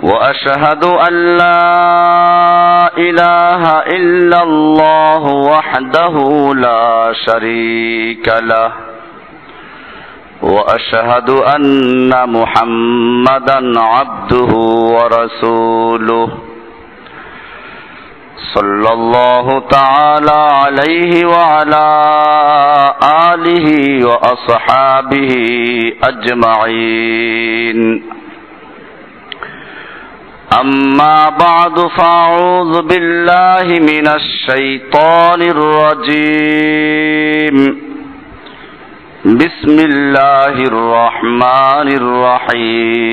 وأشهد أن لا إله إلا الله وحده لا شريك له. وأشهد أن محمدا عبده ورسوله. صلى الله تعالى عليه وعلى آله وأصحابه أجمعين. أما بعد فأعوذ بالله من الشيطان الرجيم. بسم الله الرحمن الرحيم.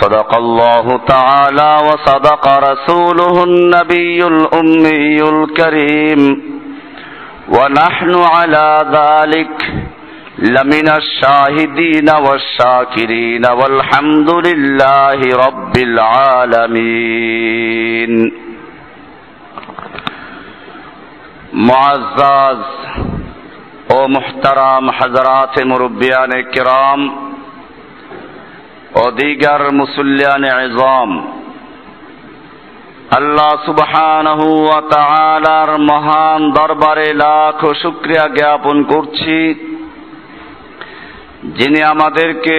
صدق الله تعالى وصدق رسوله النبي الأمي الكريم ونحن على ذلك لمن الشاهدين والشاكرين والحمد لله رب العالمين معزز، او محترم حضرات مربیان کرام দিগার মুসল্লিয়ান এজম। আল্লাহ সুবহানাহু মহান দরবারে লাখ শুকরিয়া জ্ঞাপন করছি। যিনি আমাদেরকে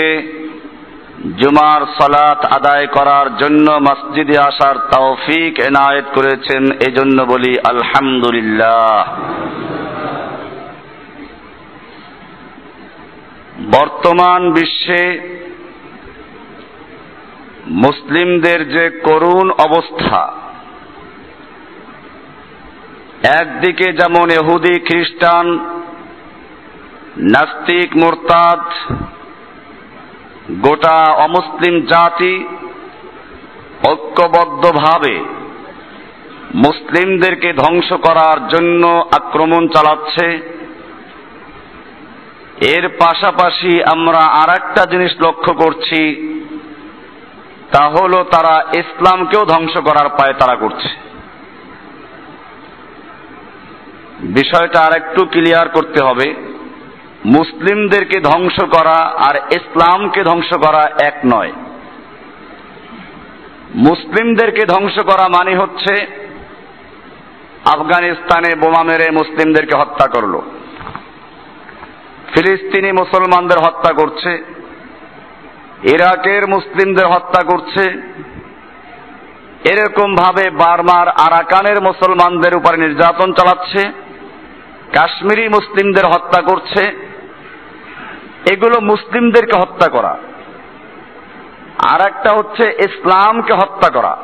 জুমার সালাত আদায় করার জন্য মসজিদে আসার তৌফিক এনায়েত করেছেন, এজন্য বলি আলহামদুলিল্লাহ। বর্তমান বিশ্বে মুসলিমদের যে করুণ অবস্থা, একদিকে যেমন এহুদি খ্রিস্টান, নাস্তিক, মোরতাদ, গোটা অমুসলিম জাতি ঐক্যবদ্ধভাবে মুসলিমদেরকে ধ্বংস করার জন্য আক্রমণ চালাচ্ছে। এর পাশাপাশি আমরা আর একটা জিনিস লক্ষ্য করছি তা হলো তারা ইসলামকেও ধ্বংস করার পায়ে তারা করছে। বিষয়টা আর একটু ক্লিয়ার করতে হবে। মুসলিমদেরকে ধ্বংস করা আর ইসলামকে ধ্বংস করা এক নয়। মুসলিমদেরকে ধ্বংস করা মানে হচ্ছে আফগানিস্তানে বোমা মেরে মুসলিমদেরকে হত্যা করল। ফিলিস্তিনি মুসলমানদের হত্যা করছে। ইরাকের মুসলিমদের হত্যা করছে। এরকম ভাবে বার্মার আরাকানের মুসলমানদের উপরে নির্যাতন চালাচ্ছে। কাশ্মীরি মুসলিমদের হত্যা করছে। এগুলো মুসলিমদেরকে হত্যা করা। আর একটা হচ্ছে ইসলামকে হত্যা করা।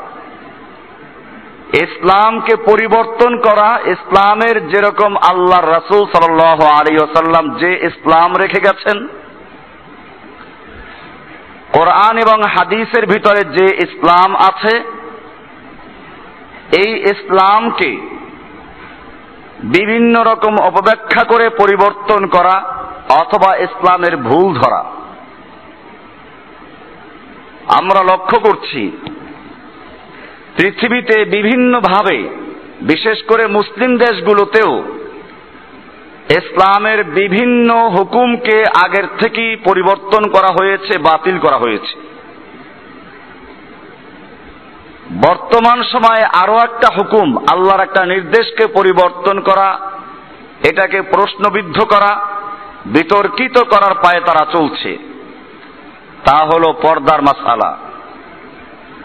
ইসলামকে পরিবর্তন করা, ইসলামের যেরকম আল্লাহর রাসূল সাল্লাল্লাহু আলাইহি ওয়াসাল্লাম যে ইসলাম রেখে গেছেন কোরআন এবং হাদিসের ভিতরে যে ইসলাম আছে, এই ইসলামকে বিভিন্ন রকম অপব্যাখ্যা করে পরিবর্তন করা অথবা ইসলামের ভুল ধরা। আমরা লক্ষ্য করছি, পৃথিবীতে বিভিন্নভাবে, বিশেষ করে মুসলিম দেশগুলোতেও ইসলামের বিভিন্ন হুকুমকে আগের থেকেই পরিবর্তন করা হয়েছে, বাতিল করা হয়েছে। বর্তমান সময়ে আরও একটা হুকুম, আল্লাহর একটা নির্দেশকে পরিবর্তন করা, এটাকে প্রশ্নবিদ্ধ করা, বিতর্কিত করার পায়ে তারা চলছে। তা হলো পর্দার মাসালা।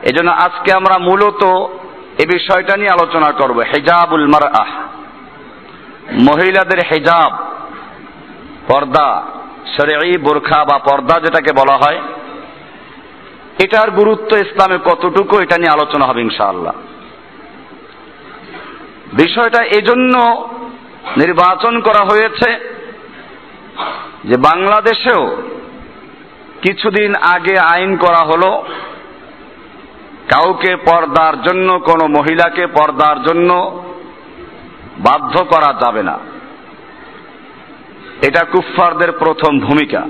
এজন্য আজকে আমরা মূলত এ বিষয়টা নিয়ে আলোচনা করব, হেজাবুল মারআহ। মহিলাদের হেজাব, পর্দা শরঈ বোরখা বা পর্দা যেটাকে বলা হয়, এটার গুরুত্ব ইসলামে কতটুকু এটা নিয়ে আলোচনা হবে ইনশাআল্লাহ। বিষয়টা এজন্য নির্বাচন করা হয়েছে যে বাংলাদেশেও কিছুদিন আগে আইন করা হলো, কাউকে পর্দার জন্য, কোনো মহিলাকে পর্দার জন্য বাধ্য করা যাবে না। এটা কুফফারদের প্রথম ভূমিকা।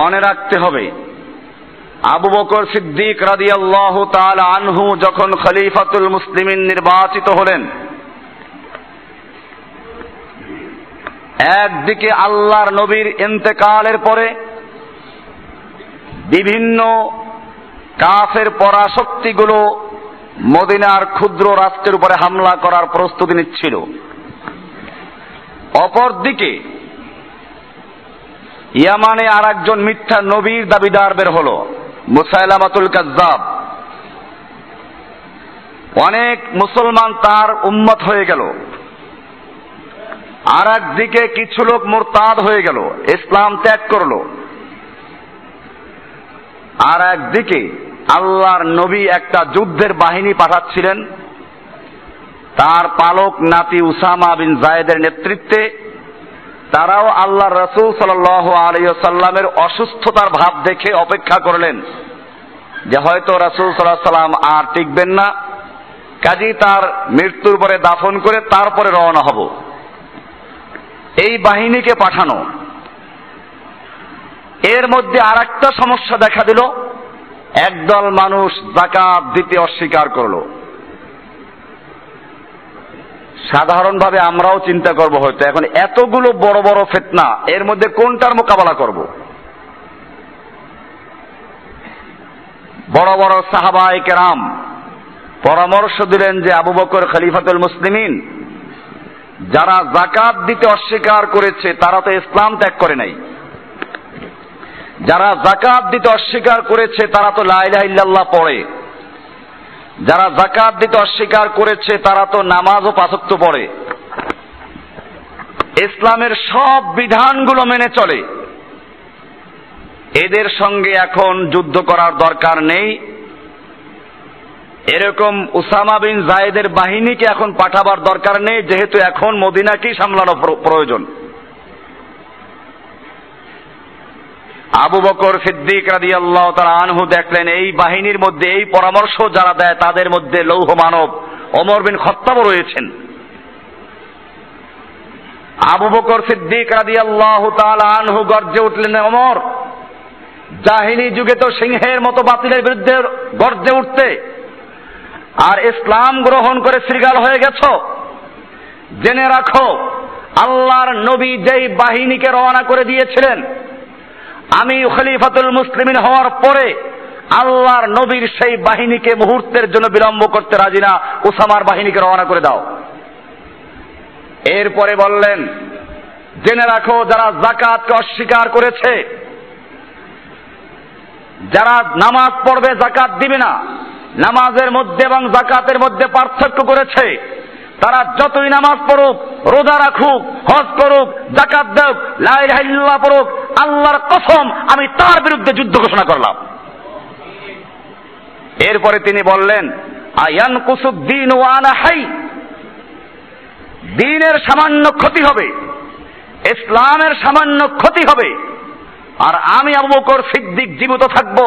মনে রাখতে হবে, আবু বকর সিদ্দিক রাদিয়াল্লাহু তাআলা আনহু যখন খলিফাতুল মুসলিমিন নির্বাচিত হলেন, একদিকে আল্লাহর নবীর ইন্তেকালের পরে বিভিন্ন কাফের পরাশক্তিগুলো মদিনার ক্ষুদ্র রাষ্ট্রের উপরে হামলা করার প্রস্তুতি নিচ্ছিল। অপরদিকে, ইয়ামানে আর একজন মিথ্যা নবীর দাবিদার বের হলো, মুসাইলামাতুল কাজ্জাব। অনেক মুসলমান তার উম্মত হয়ে গেল। আর একদিকে কিছু লোক মোরতাদ হয়ে গেল, ইসলাম ত্যাগ করল। আর একদিকে আল্লাহর নবী একটা যুদ্ধের বাহিনী পাঠাচ্ছিলেন। তার পালক নাতি উসামা বিন জায়েদের নেতৃত্বে। তারাও আল্লাহ রসুল সাল আলিয়াল্লামের অসুস্থতার ভাব দেখে অপেক্ষা করলেন যে হয়তো রসুল সাল্লাহ সাল্লাম আর টিকবেন না। কাজী তার মৃত্যুর পরে দাফন করে তারপরে রওনা হব। এই বাহিনীকে পাঠানো। এর মধ্যে আর একটা সমস্যা দেখা দিল। একদল মানুষ জাকাত দিতে অস্বীকার করল। সাধারণভাবে আমরাও চিন্তা করব হয়তো, এখন এতগুলো বড় বড় ফেতনা, এর মধ্যে কোনটার মোকাবেলা করব? বড় বড় সাহাবাই কেরাম পরামর্শ দিলেন যে আবু বকর খলিফাতুল মুসলিমিন, যারা জাকাত দিতে অস্বীকার করেছে, তারা তো ইসলাম ত্যাগ করে নাই। যারা জাকাত দিতে অস্বীকার করেছে, তারা তো লাইলাহ পড়ে। যারা জাকাত দিতে অস্বীকার করেছে, তারা তো নামাজ ও পাঁচক্ত পড়ে। ইসলামের সব বিধানগুলো মেনে চলে। এদের সঙ্গে এখন যুদ্ধ করার দরকার নেই। এরকম উসামা বিন জায়েদের বাহিনীকে এখন পাঠাবার দরকার নেই, যেহেতু এখন মদিনাকেই সামলানো প্রয়োজন। আবু বকর সিদ্দিক রাদি আল্লাহ তারা আনহু দেখলেন, এই বাহিনীর মধ্যে এই পরামর্শ যারা দেয় তাদের মধ্যে লৌহ মানব অমর বিন খত্তাব রয়েছেন। আবু বকর সিদ্দিক রাদি আল্লাহ আনহু গর্জে উঠলেন অমর জাহিনী যুগে তো সিংহের মতো বাতিলের বিরুদ্ধে গর্জে উঠতে আর ইসলাম গ্রহণ করে শ্রীগাল হয়ে গেছ। জেনে রাখো, আল্লাহর নবী যেই বাহিনীকে রওনা করে দিয়েছিলেন আমি খলিফাতুল মুসলিমিন হওয়ার পরে আল্লাহর নবীর সেই বাহিনীকে মুহূর্তের জন্য বিলম্ব করতে রাজি না। উসামার বাহিনীকে রওনা করে দাও। এরপরে বললেন, জেনে রাখো, যারা জাকাতকে অস্বীকার করেছে, যারা নামাজ পড়বে জাকাত দিবে না। নামাজের মধ্যে এবং জাকাতের মধ্যে পার্থক্য করেছে। তারা যতই নামাজ পড়ুক, রোজা রাখুক, হজ করুক জাকাত দেখ লাইল্লাহ পড়ুক, আল্লাহর কসম আমি তার বিরুদ্ধে যুদ্ধ ঘোষণা করলাম। এরপরে তিনি বললেন আয়ান কুসুক দিন ওয়ানা হাই। দিনের সামান্য ক্ষতি হবে, ইসলামের সামান্য ক্ষতি হবে, আর আমি আবু বকর সিদ্দিক জীবিত থাকব।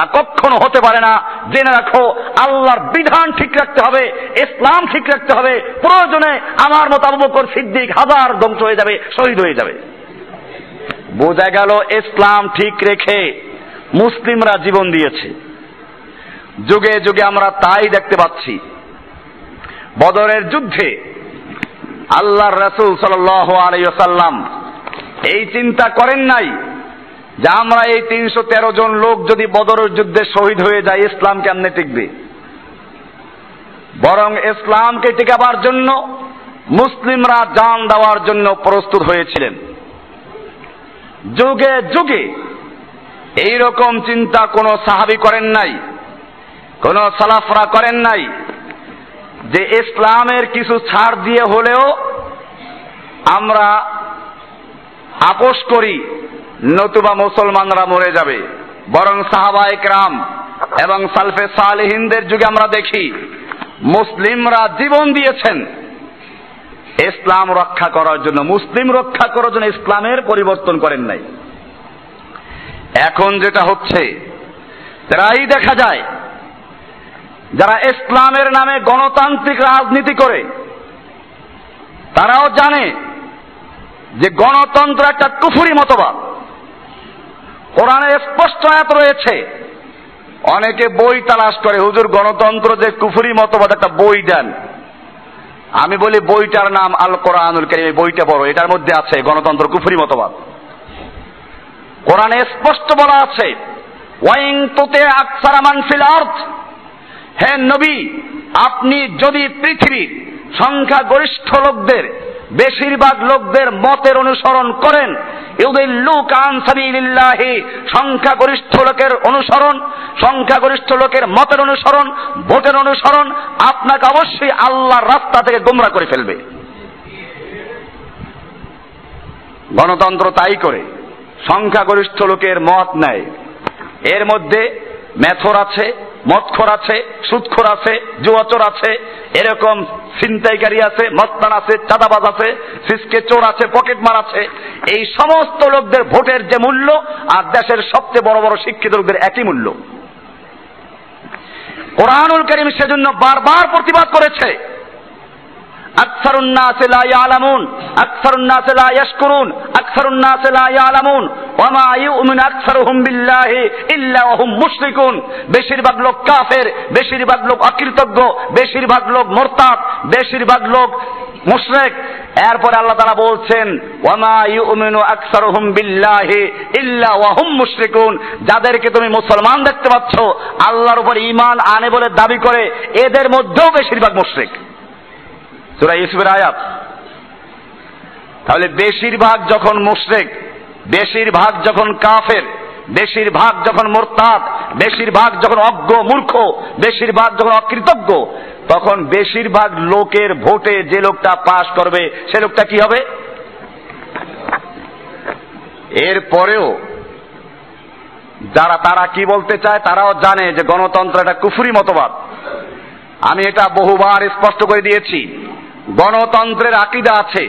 তা কখনো হতে পারে না। জেনে রাখো, আল্লাহর বিধান ঠিক রাখতে হবে, ইসলাম ঠিক রাখতে হবে। প্রয়োজনে আমার মতো সিদ্দিক হাজার ধ্বংস হয়ে যাবে, শহীদ হয়ে যাবে। বোঝা গেল ইসলাম ঠিক রেখে মুসলিমরা জীবন দিয়েছে। যুগে যুগে আমরা তাই দেখতে পাচ্ছি। বদরের যুদ্ধে আল্লাহর রসুল সাল্লাম এই চিন্তা করেন নাই। যে আমরা এই তিনশো তেরো জন লোক যদি বদরের যুদ্ধে শহীদ হয়ে যায়, ইসলাম কেমনে টিকবে? বরং ইসলামকে টিকাবার জন্য মুসলিমরা জান দেওয়ার জন্য প্রস্তুত হয়েছিলেন। যুগে যুগে এই রকম চিন্তা কোনো সাহাবি করেন নাই, কোন সালাফরা করেন নাই, যে ইসলামের কিছু ছাড় দিয়ে হলেও আমরা আপোষ করি নতুবা মুসলমানরা মরে যাবে। বরং সাহাবা একরাম এবং সালফে সালেহিনদের যুগে আমরা দেখি, মুসলিমরা জীবন দিয়েছেন। ইসলাম রক্ষা করার জন্য, মুসলিম রক্ষা করার জন্য ইসলামের পরিবর্তন করেন নাই। এখন যেটা হচ্ছে, প্রায়ই দেখা যায়, যারা ইসলামের নামে গণতান্ত্রিক রাজনীতি করে, তারাও জানে যে গণতন্ত্র একটা কুফুরি মতবাদ। কোরআনে স্পষ্ট আয়াত রয়েছে। অনেকে বই তালাশ করে, হুজুর, গণতন্ত্র যে কুফুরি মতবাদ, একটা বই দেন। আমি বলি, বইটার নাম আল কোরআনুল কারীম বইটা বড় এটার মধ্যে আছে গণতন্ত্র কুফুরি মতবাদ। কোরআনে স্পষ্ট বলা আছে ওয়াইং তোতে আকসারামান ফিল আর্থ হে নবী, আপনি যদি পৃথিবীর সংখ্যাগরিষ্ঠ লোকদের বেশিরভাগ লোকদের মতের অনুসরণ করেন। সংখ্যাগরিষ্ঠ লোকের অনুসরণ, সংখ্যাগরিষ্ঠ লোকের মতের অনুসরণ, ভোটের অনুসরণ আপনাকে অবশ্যই আল্লাহর রাস্তা থেকে গোমরা করে ফেলবে। গণতন্ত্র তাই করে, সংখ্যাগরিষ্ঠ লোকের মত নেয়। এর মধ্যে মেথর আছে মদখোর আছে সুদখোর আছে, জুয়াচোর আছে, এরকম ছিনতাইকারী আছে, মস্তান আছে, চাঁদাবাজ আছে, সিসকে চোর আছে, পকেটমার আছে। এই সমস্ত লোকদের ভোটের যে মূল্য আর দেশের সবচেয়ে বড় বড় শিক্ষিত লোকদের একই মূল্য। কোরআনুল করিম সেজন্য বারবার প্রতিবাদ করেছে। বেশিরভাগ লোক কাফের, বেশিরভাগ লোক অকৃতজ্ঞ, বেশিরভাগ লোক মোরতাদ, বেশিরভাগ লোক মুশরিক। এরপরে আল্লাহ তাআলা বলছেন মুশরিকুন। যাদেরকে তুমি মুসলমান দেখতে পাচ্ছ, আল্লাহর উপর ঈমান আনে বলে দাবি করে, এদের মধ্যেও বেশিরভাগ মুশরিক। সুরা ইউসুফের আয়াত। তাহলে বেশিরভাগ যখন মুশরেক, বেশিরভাগ যখন কাফের, বেশিরভাগ যখন মোরতাদ, বেশিরভাগ যখন অজ্ঞ মূর্খ, বেশিরভাগ যখন অকৃতজ্ঞ, তখন বেশিরভাগ লোকের ভোটে যে লোকটা পাশ করবে, সে লোকটা কি হবে? এর পরেও যারা তারা কি বলতে চায় তারাও জানে যে গণতন্ত্র একটা কুফুরি মতবাদ। আমি এটা বহুবার স্পষ্ট করে দিয়েছি। গণতন্ত্রের আকিদা আছে।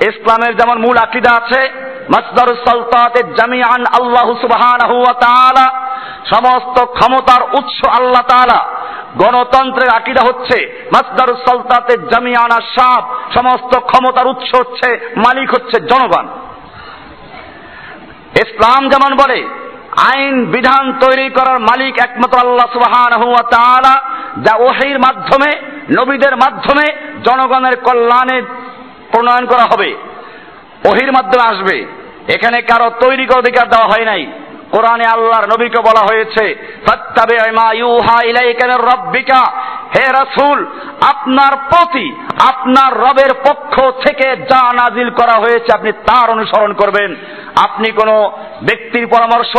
ইসলামের যেমন মূল আকিদা আছে মাসদার সালতাতে জামিআন আল্লাহ সুবহানাহু সমস্ত ক্ষমতার উৎস আল্লাহ তাআলা। গণতন্ত্রের আকিদা হচ্ছে মাসদার সালতাতে জামিআন আশ-শাব সমস্ত ক্ষমতার উৎস হচ্ছে, মালিক হচ্ছে জনগণ। ইসলাম যেমন বলে, আইন, বিধান তৈরি করার মালিক একমাত্র আল্লাহ সুবহানাহু ওয়া তাআলা, যা ওহির মাধ্যমে, নবীদের মাধ্যমে জনগণের কল্যাণে প্রণয়ন করা হবে। ওহির মাধ্যমে আসবে। এখানে কারও তৈরি অধিকার দেওয়া হয় নাই। কোরআনে আল্লাহর নবীকে বলা হয়েছে হে রাসূল, আপনার প্রতি, আপনার রবের পক্ষ থেকে যা নাজিল করা হয়েছে আপনি তার অনুসরণ করবেন। আপনি কোনো ব্যক্তির পরামর্শ,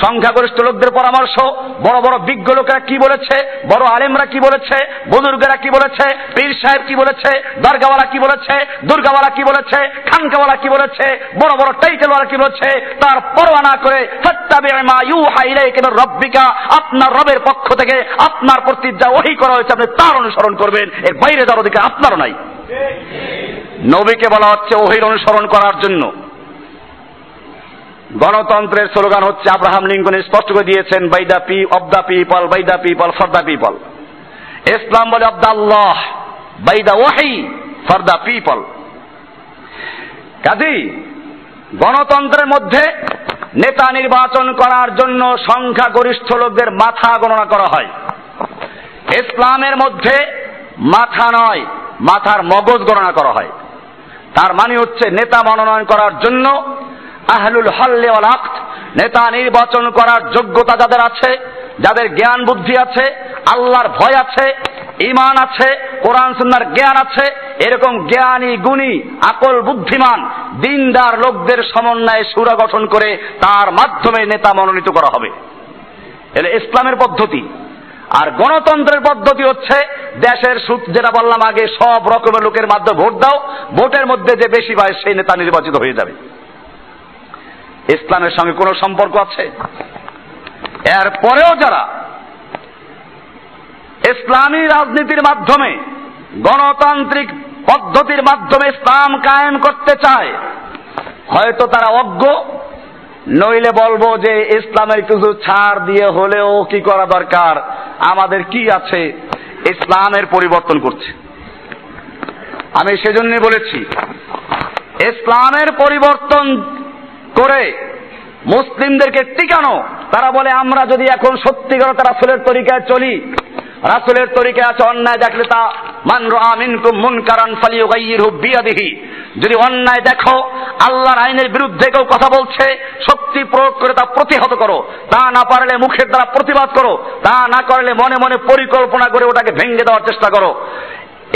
সংখ্যাগরিষ্ঠ লোকদের পরামর্শ, বড় বড় বিজ্ঞ লোকেরা কি বলেছে, বড় আলেমরা কি বলেছে, বুজুর্গেরা কি বলেছে, পীর সাহেব কি বলেছে, দরগাওয়ালা কি বলেছে, দুর্গাওয়ালা কি বলেছে, খানকাওয়ালা কি বলেছে, বড় বড় টাইটেলওয়ালা কি বলেছে, তার পরোয়া না করে ফাত্তাবি মা মির রাব্বিকা, আপনার রবের পক্ষ থেকে আপনার প্রতি যা ওহী করা হয়েছে আপনি তার অনুসরণ করবেন। এর বাইরে যাওয়ার অধিকার আপনারও নাই। নবীকে বলা হচ্ছে ওহির অনুসরণ করার জন্য। গণতন্ত্রের স্লোগান হচ্ছে, আব্রাহাম লিঙ্কন স্পষ্ট করে দিয়েছেন by the P of the people by the people for the people. ইসলাম বলে অব দ্য আল্লাহ বাই দ্য ওয়াহি দ্য পিপল। কাজী গণতন্ত্রের মধ্যে নেতা নির্বাচন করার জন্য সংখ্যাগরিষ্ঠ লোকদের মাথা গণনা করা হয়। ইসলামের মধ্যে মাথা নয়, মাথার মগজ গণনা করা হয়। তার মানে হচ্ছে নেতা মনোনয়ন করার জন্য আহলুল হল্লে নেতা নির্বাচন করার যোগ্যতা যাদের আছে, যাদের জ্ঞান বুদ্ধি আছে, আল্লাহর ভয় আছে ইমান আছে, কোরআন সুন্নার জ্ঞান আছে, এরকম জ্ঞানী, গুণী, আকল, বুদ্ধিমান, দিনদার লোকদের সমন্বয়ে সুরা গঠন করে তার মাধ্যমে নেতা মনোনীত করা হবে। এলে ইসলামের পদ্ধতি আর গণতন্ত্রের পদ্ধতি হচ্ছে দেশের সুদ, যেটা বললাম আগে, সব রকমের লোকের মাধ্যমে ভোট দাও, ভোটের মধ্যে যে বেশি পায় সেই নেতা নির্বাচিত হয়ে যাবে। ইসলামের সঙ্গে কোনো সম্পর্ক আছে? এর পরেও যারা ইসলামী রাজনীতির মাধ্যমে, গণতান্ত্রিক পদ্ধতির মাধ্যমে ইসলাম কায়েম করতে চায়, হয়তো তারা অজ্ঞ নইলে বলব যে ইসলামের কিছু ছাড় দিয়ে হলেও কি করা দরকার? আমাদের কি আছে ইসলামের পরিবর্তন করছে? আমি সেজন্য বলেছি, ইসলামের পরিবর্তন করে মুসলিমদেরকে টিকানো। তারা বলে, আমরা যদি এখন সত্যিকার রাসুলের তরিকায় চলি, রাসুলের তরিকায় আছে অন্যায় দেখলে তা মান রামিন মুন কারান ফালিউগাইয়িরহু বিয়াদিহি। যদি অন্যায় দেখো, আল্লাহর আইনের বিরুদ্ধে কেউ কথা বলছে, শক্তি প্রয়োগ করে তা প্রতিহত করো। তা না পারলে মুখের দ্বারা প্রতিবাদ করো। তা না করলে মনে মনে পরিকল্পনা করে ওটাকে ভেঙে দেওয়ার চেষ্টা করো।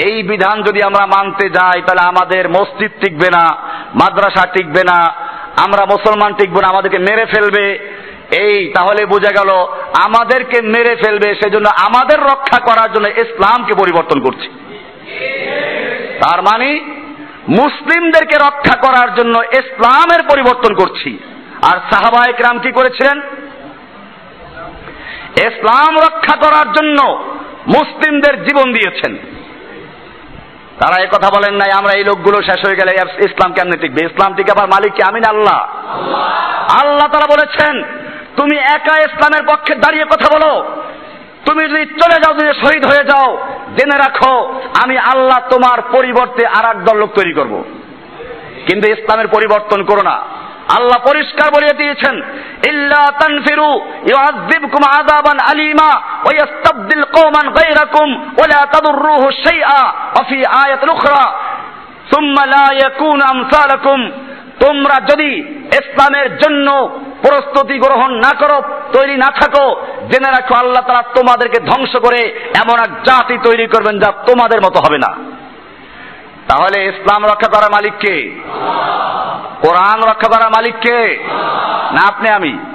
এই বিধান যদি আমরা মানতে যাই, তাহলে আমাদের মসজিদ টিকবে না, মাদ্রাসা টিকবে না, আমরা মুসলমান টিকবো না, আমাদেরকে মেরে ফেলবে। এই, তাহলে বোঝা গেল আমাদেরকে মেরে ফেলবে, সেজন্য আমাদের রক্ষা করার জন্য ইসলামকে পরিবর্তন করছি। তার মানে মুসলিমদেরকে রক্ষা করার জন্য ইসলামের পরিবর্তন করছি। আর সাহাবা একরাম কি করেছিলেন? ইসলাম রক্ষা করার জন্য মুসলিমদের জীবন দিয়েছেন। তারা এই কথা বলেন নাই, আমরা এই লোকগুলো শেষ হয়ে গেলে ইসলাম কেমনে টিকবে? ইসলাম টিকাবার মালিক কি? আমিন আল্লাহ। আল্লাহ তারা বলেছেন তুমি একা ইসলামের পক্ষে দাঁড়িয়ে কথা বলো। তুমি যদি চলে যাও, যদি শহীদ হয়ে যাও, জেনে রাখো, আমি আল্লাহ তোমার পরিবর্তে আর এক দল লোক তৈরি করব। কিন্তু ইসলামের পরিবর্তন করো না। আল্লাহ পরিষ্কার বলিয়ে দিয়েছেন, ইল্লা তানফিরু ইউআযযিবকুম আযাবান আলীমা ওয়া ইস্তাবদিল কওমান গায়রাকুম ওয়া লা তাদুররুহু শাইআ ওয়া ফি আয়াতিন উখরা। সুম্মা লা ইয়াকুন আমসালাকুম। তোমরা যদি ইসলামের জন্য প্রস্তুতি গ্রহণ না করো, তৈরি না থাকো। জেনে রাখো, আল্লাহ তারা তোমাদেরকে ধ্বংস করে এমন এক জাতি তৈরি করবেন যা তোমাদের মতো হবে না। তাহলে ইসলাম রক্ষা করার মালিককে? কোরআন রক্ষা করার মালিককে? না, আপনি আমি।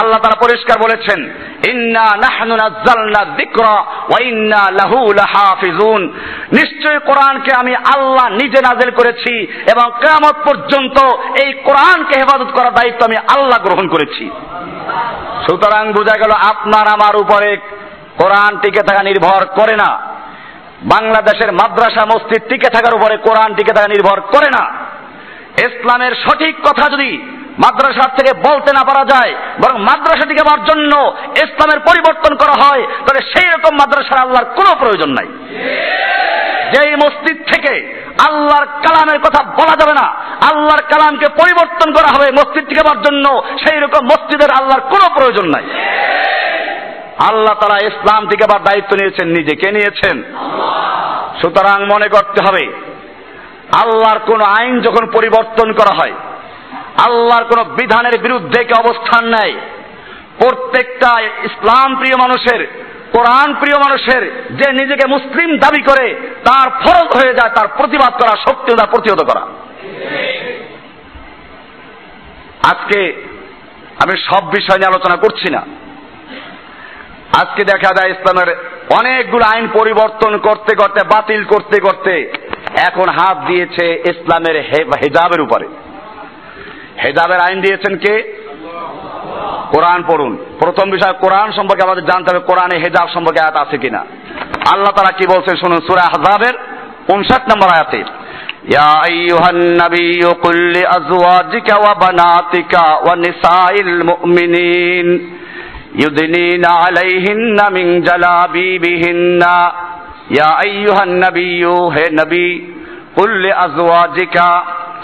আল্লাহ তারা পরিষ্কার বলেছেন, ইন্না নাহনু নাযালনা যিকরা ওয়া ইন্না লাহু লাহাফিজুন। নিশ্চয় কোরআনকে আমি আল্লাহ নিজে নাজিল করেছি এবং কিয়ামত পর্যন্ত এই কোরআনকে হেফাজত করার দায়িত্ব আমি আল্লাহ গ্রহণ করেছি। সুতরাং বোঝা গেল আপনার আমার উপরে কোরআন টিকে থাকা নির্ভর করে না। বাংলাদেশের মাদ্রাসা, মসজিদ টিকে থাকার উপরে কোরআন টিকে থাকা নির্ভর করে না। ইসলামের সঠিক কথা যদি মাদ্রাসার থেকে বলতে না পারা যায়, বরং মাদ্রাসা টিকে পাওয়ার জন্য ইসলামের পরিবর্তন করা হয়, তাহলে সেই রকম মাদ্রাসার আল্লাহর কোনো প্রয়োজন নাই। যেই মসজিদ থেকে আল্লাহর কালামের কথা বলা যাবে না, আল্লাহর কালামকে পরিবর্তন করা হবে মসজিদ টিকে পাওয়ার জন্য, সেই রকম মসজিদের আল্লাহর কোনো প্রয়োজন নাই। আল্লাহ তারা ইসলাম থেকে আবার দায়িত্ব নিয়েছেন, নিজে কে নিয়েছেন? সুতরাং মনে করতে হবে, আল্লাহর কোন আইন যখন পরিবর্তন করা হয় আল্লাহর কোন বিধানের বিরুদ্ধে কে অবস্থান নেয় প্রত্যেকটা ইসলাম প্রিয় মানুষের, কোরআন প্রিয় মানুষের, যে নিজেকে মুসলিম দাবি করে, তার ফরজ হয়ে যায়, তার প্রতিবাদ করা শক্তি তার প্রতিহত করা। আজকে আমি সব বিষয় নিয়ে আলোচনা করছি না। আজকে দেখা যায় ইসলামের অনেকগুলো আইন পরিবর্তন করতে করতে, বাতিল করতে করতে, এখন হাত দিয়েছে ইসলামের হেজাবের উপরে। হেজাবের আইন দিয়েছেন কে কোরআন পড়ুন প্রথম বিষয় কোরআন সম্পর্কে আমাদের জানতে হবে কোরআনে হেজাব সম্পর্কে আয়াত আছে কিনা আল্লাহ তারা কি বলছেন শুনুন সুরা হাজাবের উনষাট নম্বর আয়াতে يا أيها النبي قل لأزواجك وبناتك ونساء المؤمنين يدنين عليهن من جلابيبهن يا أيها النبي হে নবী قل لأزواجك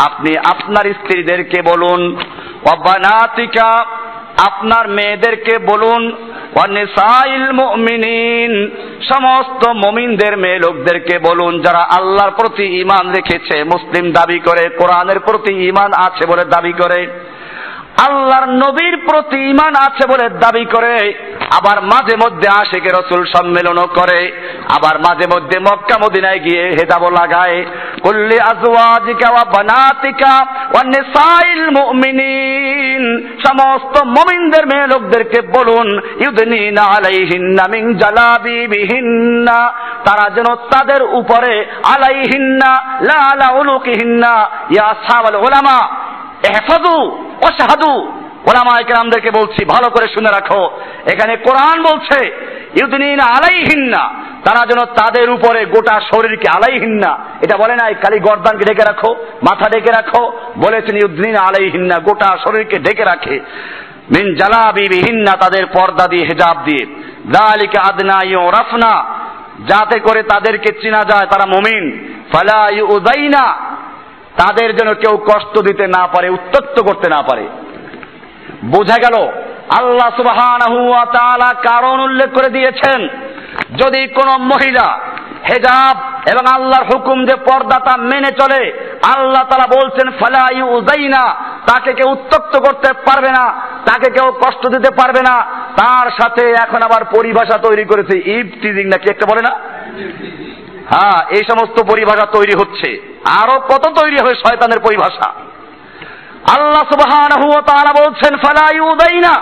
আপনি আপনার স্ত্রীদেরকে বলুন অবানাতিকা আপনার মেয়েদেরকে বলুন ওয়ানিসাইল মুমিনিন সমস্ত মমিনদের মেয়ে লোকদেরকে বলুন, যারা আল্লাহর প্রতি ইমান রেখেছে, মুসলিম দাবি করে, কোরআনের প্রতি ইমান আছে বলে দাবি করে। আল্লাহর নবীর প্রতি ঈমান আছে বলে দাবি করে, আবার মাঝে মধ্যে আশেকে রসুল সম্মেলনও করে, আবার মাঝে মধ্যে মক্কা মদিনায় গিয়ে হেদাবো লাগায়। কুল্লি আজওয়াজিকা ওয়া বানাতিকা ওয়া নিসাইল মুমিনিন। সমস্ত মুমিনদের মেয়ে লোকদেরকে বলুন, ইউদনিনা আলাইহিন্না মিন জালাবিবিহিন্না। তারা যেন তাদের উপরে আলাইহিন্না, লা আলা উলুকিহিন্না, ইয়া আসহাবাল উলামা। এহফাজু ও শাহাদু ওলামায়ে কেরামদেরকে বলছি, ভালো করে শুনে রাখো। এখানে কোরআন বলছে ইউদিনা আলাইহিন্না। তারা যেন তাদের উপরে গোটা শরীরকে আলাইহিন্না। এটা বলে নাই, খালি গর্দানকে ঢেকে রাখো, মাথা ঢেকে রাখো। বলেছেন ইউদিনা আলাইহিন্না, গোটা শরীরকে ঢেকে রাখে। মিন জালাবিবিহিন্না, তাদের পর্দা দিয়ে, হেজাব দিয়ে। দালিকা আদনা ইউরাফনা। যাতে করে তাদেরকে চেনা যায়, তারা মুমিন। ফালা ইউদাইনা তাদের যেন কেউ কষ্ট দিতে না পারে উত্তক্ত করতে না পারে। বোঝা গেল, আল্লাহ তাআলা কারণ উল্লেখ করে দিয়েছেন, যদি কোন মহিলা হেজাব এবং আল্লাহর হুকুম যে পর্দাটা মেনে চলে, আল্লাহ তালা বলছেন ফালাই উজাইনা তাকে কেউ উত্তক্ত করতে পারবে না, তাকে কেউ কষ্ট দিতে পারবে না। তার সাথে এখন আবার পরিভাষা তৈরি করেছে ইভ টিজিং নাকি একটা বলে না? হ্যাঁ এই সমস্ত পরিভাষা তৈরি হচ্ছে। আরও কত তৈরি হবে শয়তানের পরিভাষা। আল্লাহ সুবহানাহু ওয়া বলছেন, ফালা ইউদাইনা।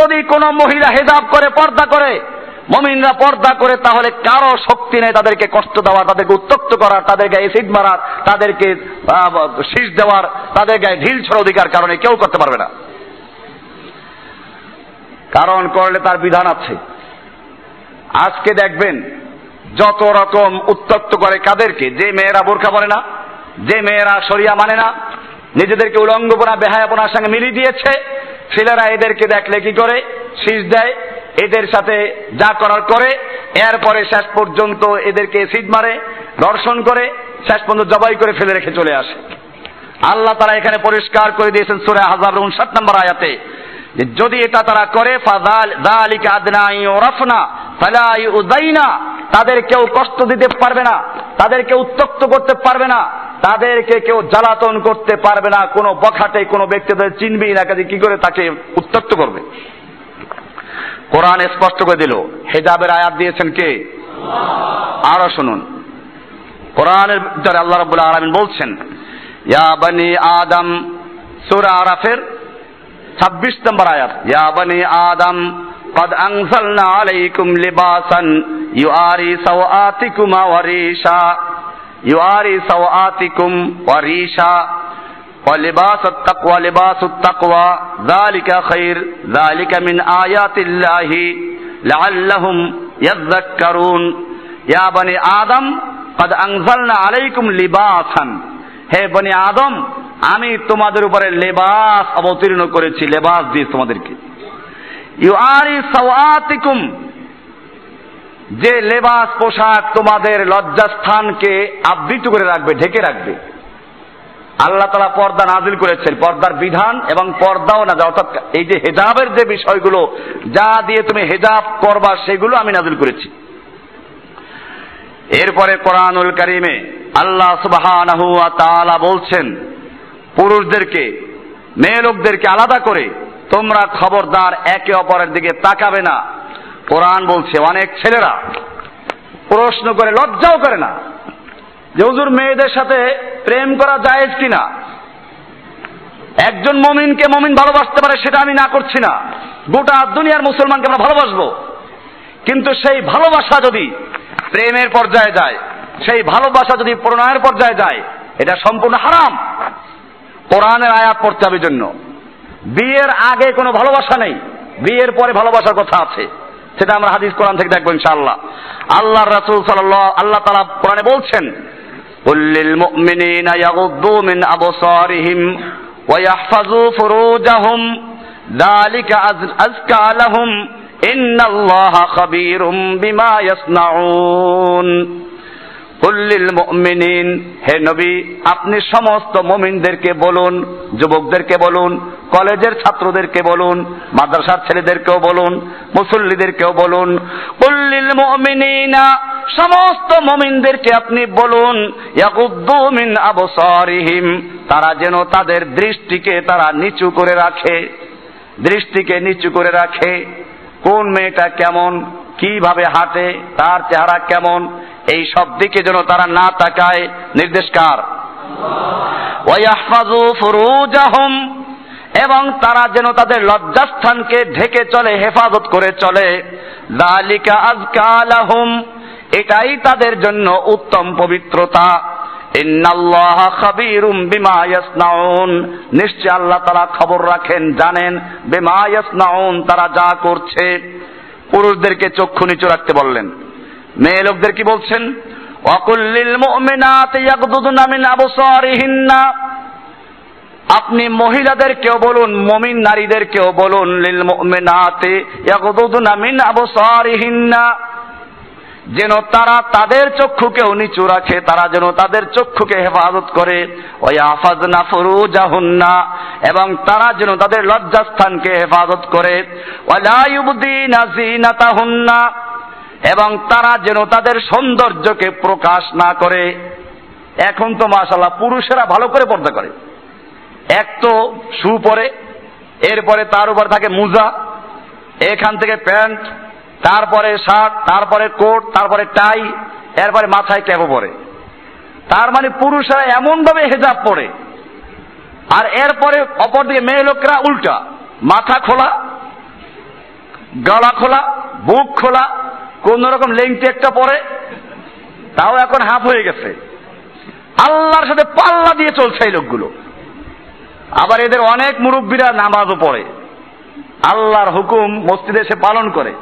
যদি কোনো মহিলা হেজাব করে, পর্দা করে, মমিনরা পর্দা করে, তাহলে কারও শক্তি নেই তাদেরকে কষ্ট দেওয়ার তাদেরকে উত্তক্ত করার তাদের গায়ে এসিড মারার তাদেরকে শীষ দেওয়ার তাদের গায়ে ঢিল ছড় অধিকার কারণে কেউ করতে পারবে না। কারণ করলে তার বিধান আছে। আজকে দেখবেন যত রকম উত্তক্ত করে কাদেরকে, যে মেয়েরা বোরখা পরে না, যে মেয়েরা শরিয়া মানে না, নিজেদেরকে উলঙ্গপনা বেহায়াপনার সঙ্গে মিলিয়ে দিয়েছে, ছেলেরা এদেরকে দেখলে কি করে? শীষ দেয়, এদের সাথে যা করার করে, এরপরে শেষ পর্যন্ত এদেরকে সিট মারে দর্শন করে, শেষ পর্যন্ত জবাই করে ফেলে রেখে চলে আসে। আল্লাহ তারা এখানে পরিষ্কার করে দিয়েছেন সুরে হাজার উনষাট নম্বর আয়াতে যদি এটা তারা করে ফাযালিকা আদনা ইউরাফনা ফালা ইউদাইনা তাদের কেউ কষ্ট দিতে পারবে না তাদেরকে উত্তক্ত করতে পারবে না, তাদেরকে কেউ জ্বালাতন করতে পারবে না, কোনো বখাটে কোনো ব্যক্তি তাদের চিনবেই না, কাজে কি করে তাকে উত্তক্ত করবে? কোরআন স্পষ্ট করে দিল, হেজাবের আয়াত দিয়েছেন কে? আরও শুনুন। কোরআনের ভিতরে আল্লাহ রাব্বুল আলামিন বলছেন, ইয়া বানি আদম সূরা আরাফের 26 নম্বর আয়াত, ইয়া বানি আদম قد أنزلنا عليكم لباسا يواري سوآتكما وريشا يواري سوآتكم وريشا ولباس التقوى لباس التقوى ذلك خير ذلك من آيات الله لعلهم يذكرون يا بني آدم قد أنزلنا عليكم لباسا হে বনি আদম আমি তোমাদের উপরে লেবাস অবতীর্ণ করেছি লেবাস দিয়ে তোমাদেরকে ইউ আর সাওয়াতিকুম। যে লেবাস পোশাক তোমাদের লজ্জাস্থানকে আবৃত করে রাখবে, ঢেকে রাখবে। আল্লাহ তালা পর্দা নাজিল করেছেন, পর্দার বিধান এবং পর্দাও না অর্থাৎ এই যে হেজাবের যে বিষয়গুলো, যা দিয়ে তুমি হেজাব করবা, সেগুলো আমি নাজিল করেছি। এরপরে কোরআনুল কারিমে আল্লাহ ওয়া বলছেন, পুরুষদেরকে, মেয়ে লোকদেরকে আলাদা করে তোমরা খবরদার একে অপরের দিকে তাকাবে না। কোরআন বলছে, অনেক ছেলেরা প্রশ্ন করে, লজ্জাও করে না যে হুজুর মেয়েদের সাথে প্রেম করা জায়েজ কিনা? একজন মমিনকে মমিন ভালোবাসতে পারে সেটা আমি না করছি না। গোটা দুনিয়ার মুসলমানকে আমরা ভালোবাসবো। কিন্তু সেই ভালোবাসা যদি প্রেমের পর্যায়ে যায়, সেই ভালোবাসা যদি প্রণয়ের পর্যায়ে যায়, এটা সম্পূর্ণ হারাম। কোরআনের আয়াত পড়তে হবে জন্য। বিয়ের আগে কোনো ভালোবাসা নেই। বিয়ের পরে ভালোবাসার কথা আছে। সেটা আমরা হাদিস কোরআন থেকে দেখব ইনশাআল্লাহ। আল্লাহ রাসুল সাল আল্লাহ তালা কোরআনে বলছেন কুল্লিল ওয়া বিমা উল্লিল মুমিনিন। হে নবী, আপনি সমস্ত মুমিনদেরকে বলুন, যুবকদেরকে বলুন, কলেজের ছাত্রদেরকে বলুন, মাদ্রাসার ছেলেদেরকেও বলুন, মুসল্লিদেরকেও বলুন। উল্লিল মুমিনিনা, সমস্ত মুমিনদেরকে আপনি বলুন ইয়াকুদ্দু আবসারিহিম, তারা যেন তাদের দৃষ্টিকে তারা নিচু করে রাখে। দৃষ্টিকে নিচু করে রাখে। কোন মেয়েটা কেমন? কীভাবে হাঁটে, তার চেহারা কেমন, এই সব দিকে যেন তারা না তাকায়, নির্দেশকার। এবং তারা যেন তাদের লজ্জাস্থানকে ঢেকে চলে, হেফাজত করে চলে। এটাই তাদের জন্য উত্তম পবিত্রতা। নিশ্চয় আল্লাহ তারা খবর রাখেন, জানেন, বিমা তারা যা করছে। পুরুষদেরকে চক্ষু নিচু রাখতে বললেন। মেয়ে লোকদের কি বলছেন? অকুল্লিল মুমিনাত ইয়াগদুদনা মিন আবসারিহিন্না। আপনি মহিলাদেরকেও বলুন, মমিন নারীদেরকেও বলুন, লিল মুমিনাতে ইয়াগদুদনা মিন আবসারিহিন্না। যেন তারা তাদের চক্ষুকেও নিচু রাখে, তারা যেন তাদের চক্ষুকে হেফাজত করে। ওই আফাজ না ফুরুজাহুন্না, এবং তারা যেন তাদের লজ্জাস্থানকে হেফাজত করে। ওয়ালা ইউবদিনা জিনাতাহুন্না এবং তারা যেন তাদের সৌন্দর্যকে প্রকাশ না করে। এখন তো মাশাল্লাহ পুরুষেরা ভালো করে পর্দা করে। এক তো শু পরে, এরপরে তার উপর থাকে মুজা, এখান থেকে প্যান্ট তারপরে শার্ট, তারপরে কোট, তারপরে টাই, এরপরে মাথায় ক্যাপও পরে। তার মানে পুরুষরা এমন ভাবে হেজাব পরে। আর এরপরে অপরদিকে মেয়ে লোকরা উল্টা। মাথা খোলা, গলা খোলা, বুক খোলা, কোন রকম লেংটি একটা পরে, তাও এখন হাফ হয়ে গেছে। আল্লাহর সাথে পাল্লা দিয়ে চলছে এই লোকগুলো। আবার এদের অনেক মুরব্বীরা নামাজও পড়ে। আল্লাহর হুকুম মসজিদে এসে পালন করে।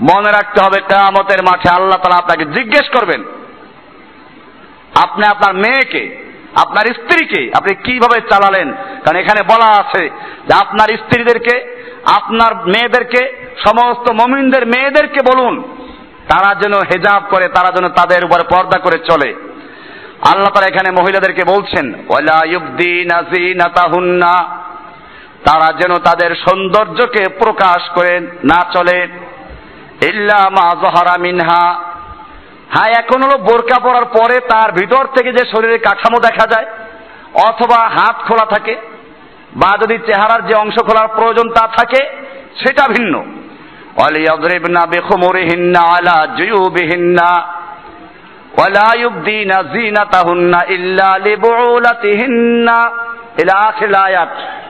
মনে রাখতে হবে কেয়ামতের মাঠে আল্লাহ তালা আপনাকে জিজ্ঞেস করবেন, আপনি আপনার মেয়েকে, আপনার স্ত্রীকে আপনি কীভাবে চালালেন? কারণ এখানে বলা আছে যে আপনার স্ত্রীদেরকে, আপনার মেয়েদেরকে, সমস্ত মমিনদের মেয়েদেরকে বলুন, তারা যেন হেজাব করে, তারা যেন তাদের উপরে পর্দা করে চলে। আল্লাহ তারা এখানে মহিলাদেরকে বলছেন তারা যেন তাদের সৌন্দর্যকে প্রকাশ করে না চলে। ইল্লা মা জহারা মিনহা। হ্যাঁ এখন হলো বোরকা পরার পরে তার ভিতর থেকে যে শরীরের কাঠামো দেখা যায়, অথবা হাত খোলা থাকে, বা যদি চেহারার যে অংশ খোলার প্রয়োজন তা থাকে, সেটা ভিন্ন। অলিয়দ্রিবনা বেখুমরিহিন্না আলা জুয়ুবিহিন্না, ওয়ালা ইউবদিনা জিনাতাহুন্না ইল্লা লিবুলাতিহিন্না ইলা আখির আয়াত,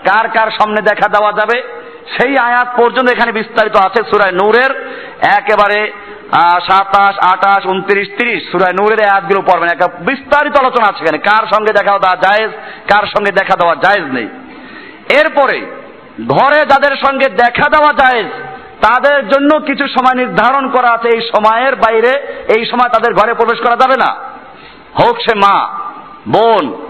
কার কার সামনে দেখা দেওয়া যাবে? সেই আয়াত পর্যন্ত এখানে বিস্তারিত আছে সুরায় নূরের। একেবারে সাতাশ, আঠাশ, উনত্রিশ, তিরিশ সুরায় নূরের আয়াতগুলো পড়বেন। একটা বিস্তারিত আলোচনা আছে এখানে। কার সঙ্গে দেখা দেওয়া জায়েজ, কার সঙ্গে দেখা দেওয়া জায়েজ নেই। এরপরে, ঘরে যাদের সঙ্গে দেখা দেওয়া জায়েজ, তাদের জন্য কিছু সময় নির্ধারণ করা আছে এই সময়ের বাইরে। এই সময় তাদের ঘরে প্রবেশ করা যাবে না। হোক সে মা, বোন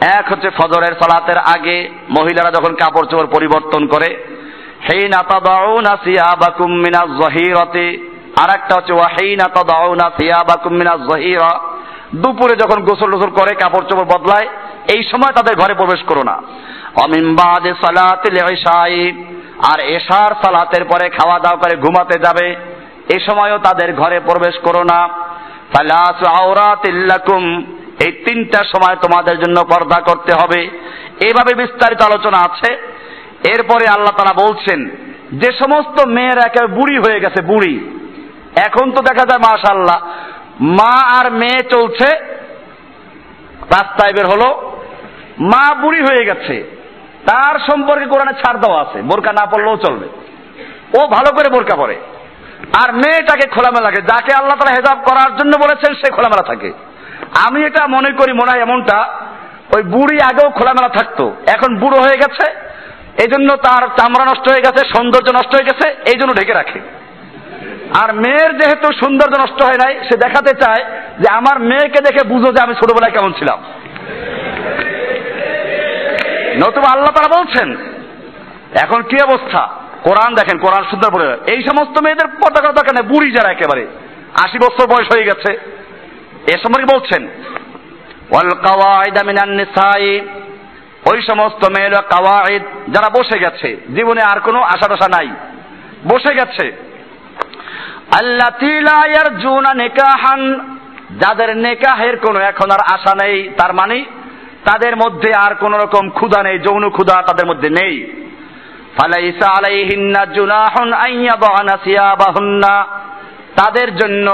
এক হচ্ছে ফজরের সালাতের আগে মহিলারা যখন কাপড় চোপড় পরিবর্তন করে, হেইনা তাদাউনা সিয়াবাকুম মিনাজ জহিরাতে আর একটা হচ্ছে ওয়াহেই নাতা দাও না তাদাউনা সিয়াবাকুম মিনাজ জহিরা। দুপুরে যখন গোসল টোসল করে কাপড় চোপড় বদলায়, এই সময় তাদের ঘরে প্রবেশ করো না। অমিন বাদে সালাতিল ইশাই, আর এশার সালাতের পরে খাওয়া দাওয়া করে ঘুমাতে যাবে, এ সময়ও তাদের ঘরে প্রবেশ করো না। ফালাস আওরাতিল্লাকুম এই তিনটা সময় তোমাদের জন্য পর্দা করতে হবে। এভাবে বিস্তারিত আলোচনা আছে। এরপরে আল্লাহ তারা বলছেন, যে সমস্ত মেয়েরা একেবারে বুড়ি হয়ে গেছে, বুড়ি। এখন তো দেখা যায় মাশাল্লাহ মা আর মেয়ে চলছে, রাস্তায় বের হলো, মা বুড়ি হয়ে গেছে। তার সম্পর্কে কোরআনে ছাড় দেওয়া আছে, বোরকা না পড়লেও চলবে। ও ভালো করে বোরকা পরে। আর মেয়েটাকে খোলামেলা যাকে আল্লাহ তারা হেজাব করার জন্য বলেছেন, সে খোলামেলা থাকে। আমি এটা মনে করি মনে হয় এমনটা, ওই বুড়ি আগেও খোলামেলা থাকতো, এখন বুড়ো হয়ে গেছে এই জন্য তার চামড়া নষ্ট হয়ে গেছে, সৌন্দর্য নষ্ট হয়ে গেছে, এই জন্য ঢেকে রাখে। আর মেয়ের যেহেতু সৌন্দর্য নষ্ট হয় নাই, সে দেখাতে চায় যে আমার মেয়েকে দেখে বুঝো যে আমি ছোটবেলায় কেমন ছিলাম। নতুবা আল্লাহ তারা বলছেন, এখন কি অবস্থা? কোরআন দেখেন, কোরআন সুন্দর এই সমস্ত মেয়েদের পর্দা করা দরকার নেই বুড়ি যারা একেবারে, আশি বছর বয়স হয়ে গেছে। এ সম্পর্কে বলছেন, ওয়াল কাওয়াইদা মিনান নিসাই ওই সমস্ত মেয়েরা কাওয়াইদ যারা বসে গেছে, জীবনে আর কোনো আশা টাশা নাই। বসে গেছে। আল্লাতি লা ইয়ারজুনা নিকাহান যাদের নেকাহের কোনো এখন আর আশা নেই, তার মানে তাদের মধ্যে আর কোন রকম ক্ষুধা নেই, যৌন ক্ষুধা তাদের মধ্যে নেই। ফালাইসা আলাইহিন্না জুনাহুন আইয়াবানা সিয়াবাহুন্না তাদের জন্য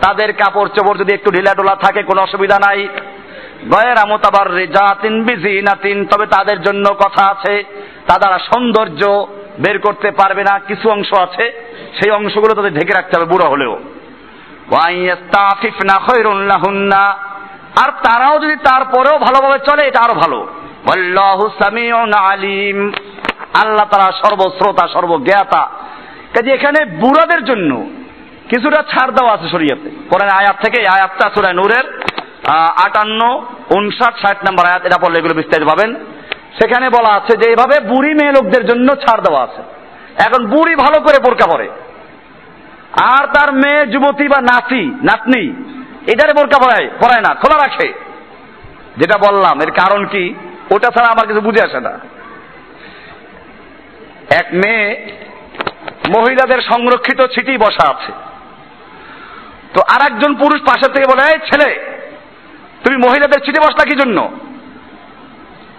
তাদের কাপড় চোপড় যদি একটু ঢিলা ঢোলা থাকে, কোনো অসুবিধা নাই। গয়ের আমতাবার রেজাতিন বিজিনাতিন, তবে তাদের জন্য কথা আছে। তারা সৌন্দর্য বের করতে পারবে না, কিছু অংশ আছে। সেই অংশগুলো তাদের ঢেকে রাখতে হবে বুড়ো হলেও। আর তারাও যদি তারপরেও ভালোভাবে চলে, এটা আরও ভালো। আলিম। আল্লাহ তারা সর্বশ্রোতা, সর্বজ্ঞাতা। কাজে এখানে বুড়াদের জন্য কিছুটা ছাড় দেওয়া আছে শরীয়তে। কোরআন আয়াত থেকে আয়াতটা সূরা নূরের আটান্ন, উনষাট, ষাট নম্বর আয়াত, এটা পড়লে এগুলো বিস্তারিত পাবেন। সেখানে বলা আছে যে এইভাবে বুড়ি মেয়ে লোকদের জন্য ছাড় দেওয়া আছে। এখন বুড়ি ভালো করে বোরকা পরে। আর তার মেয়ে যুবতী বা নাতি, নাতনি, এটারে বোরকা পরায় পরায় না খোলা রাখে। যেটা বললাম, এর কারণ কি? ওটা ছাড়া আমার কিছু বুঝে আসে না। এক মেয়ে মহিলাদের সংরক্ষিত ছিটি বসা আছে। তো আর একজন পুরুষ পাশের থেকে বলে, এই ছেলে, তুমি মহিলাদের ছিটে বসলা কি জন্য?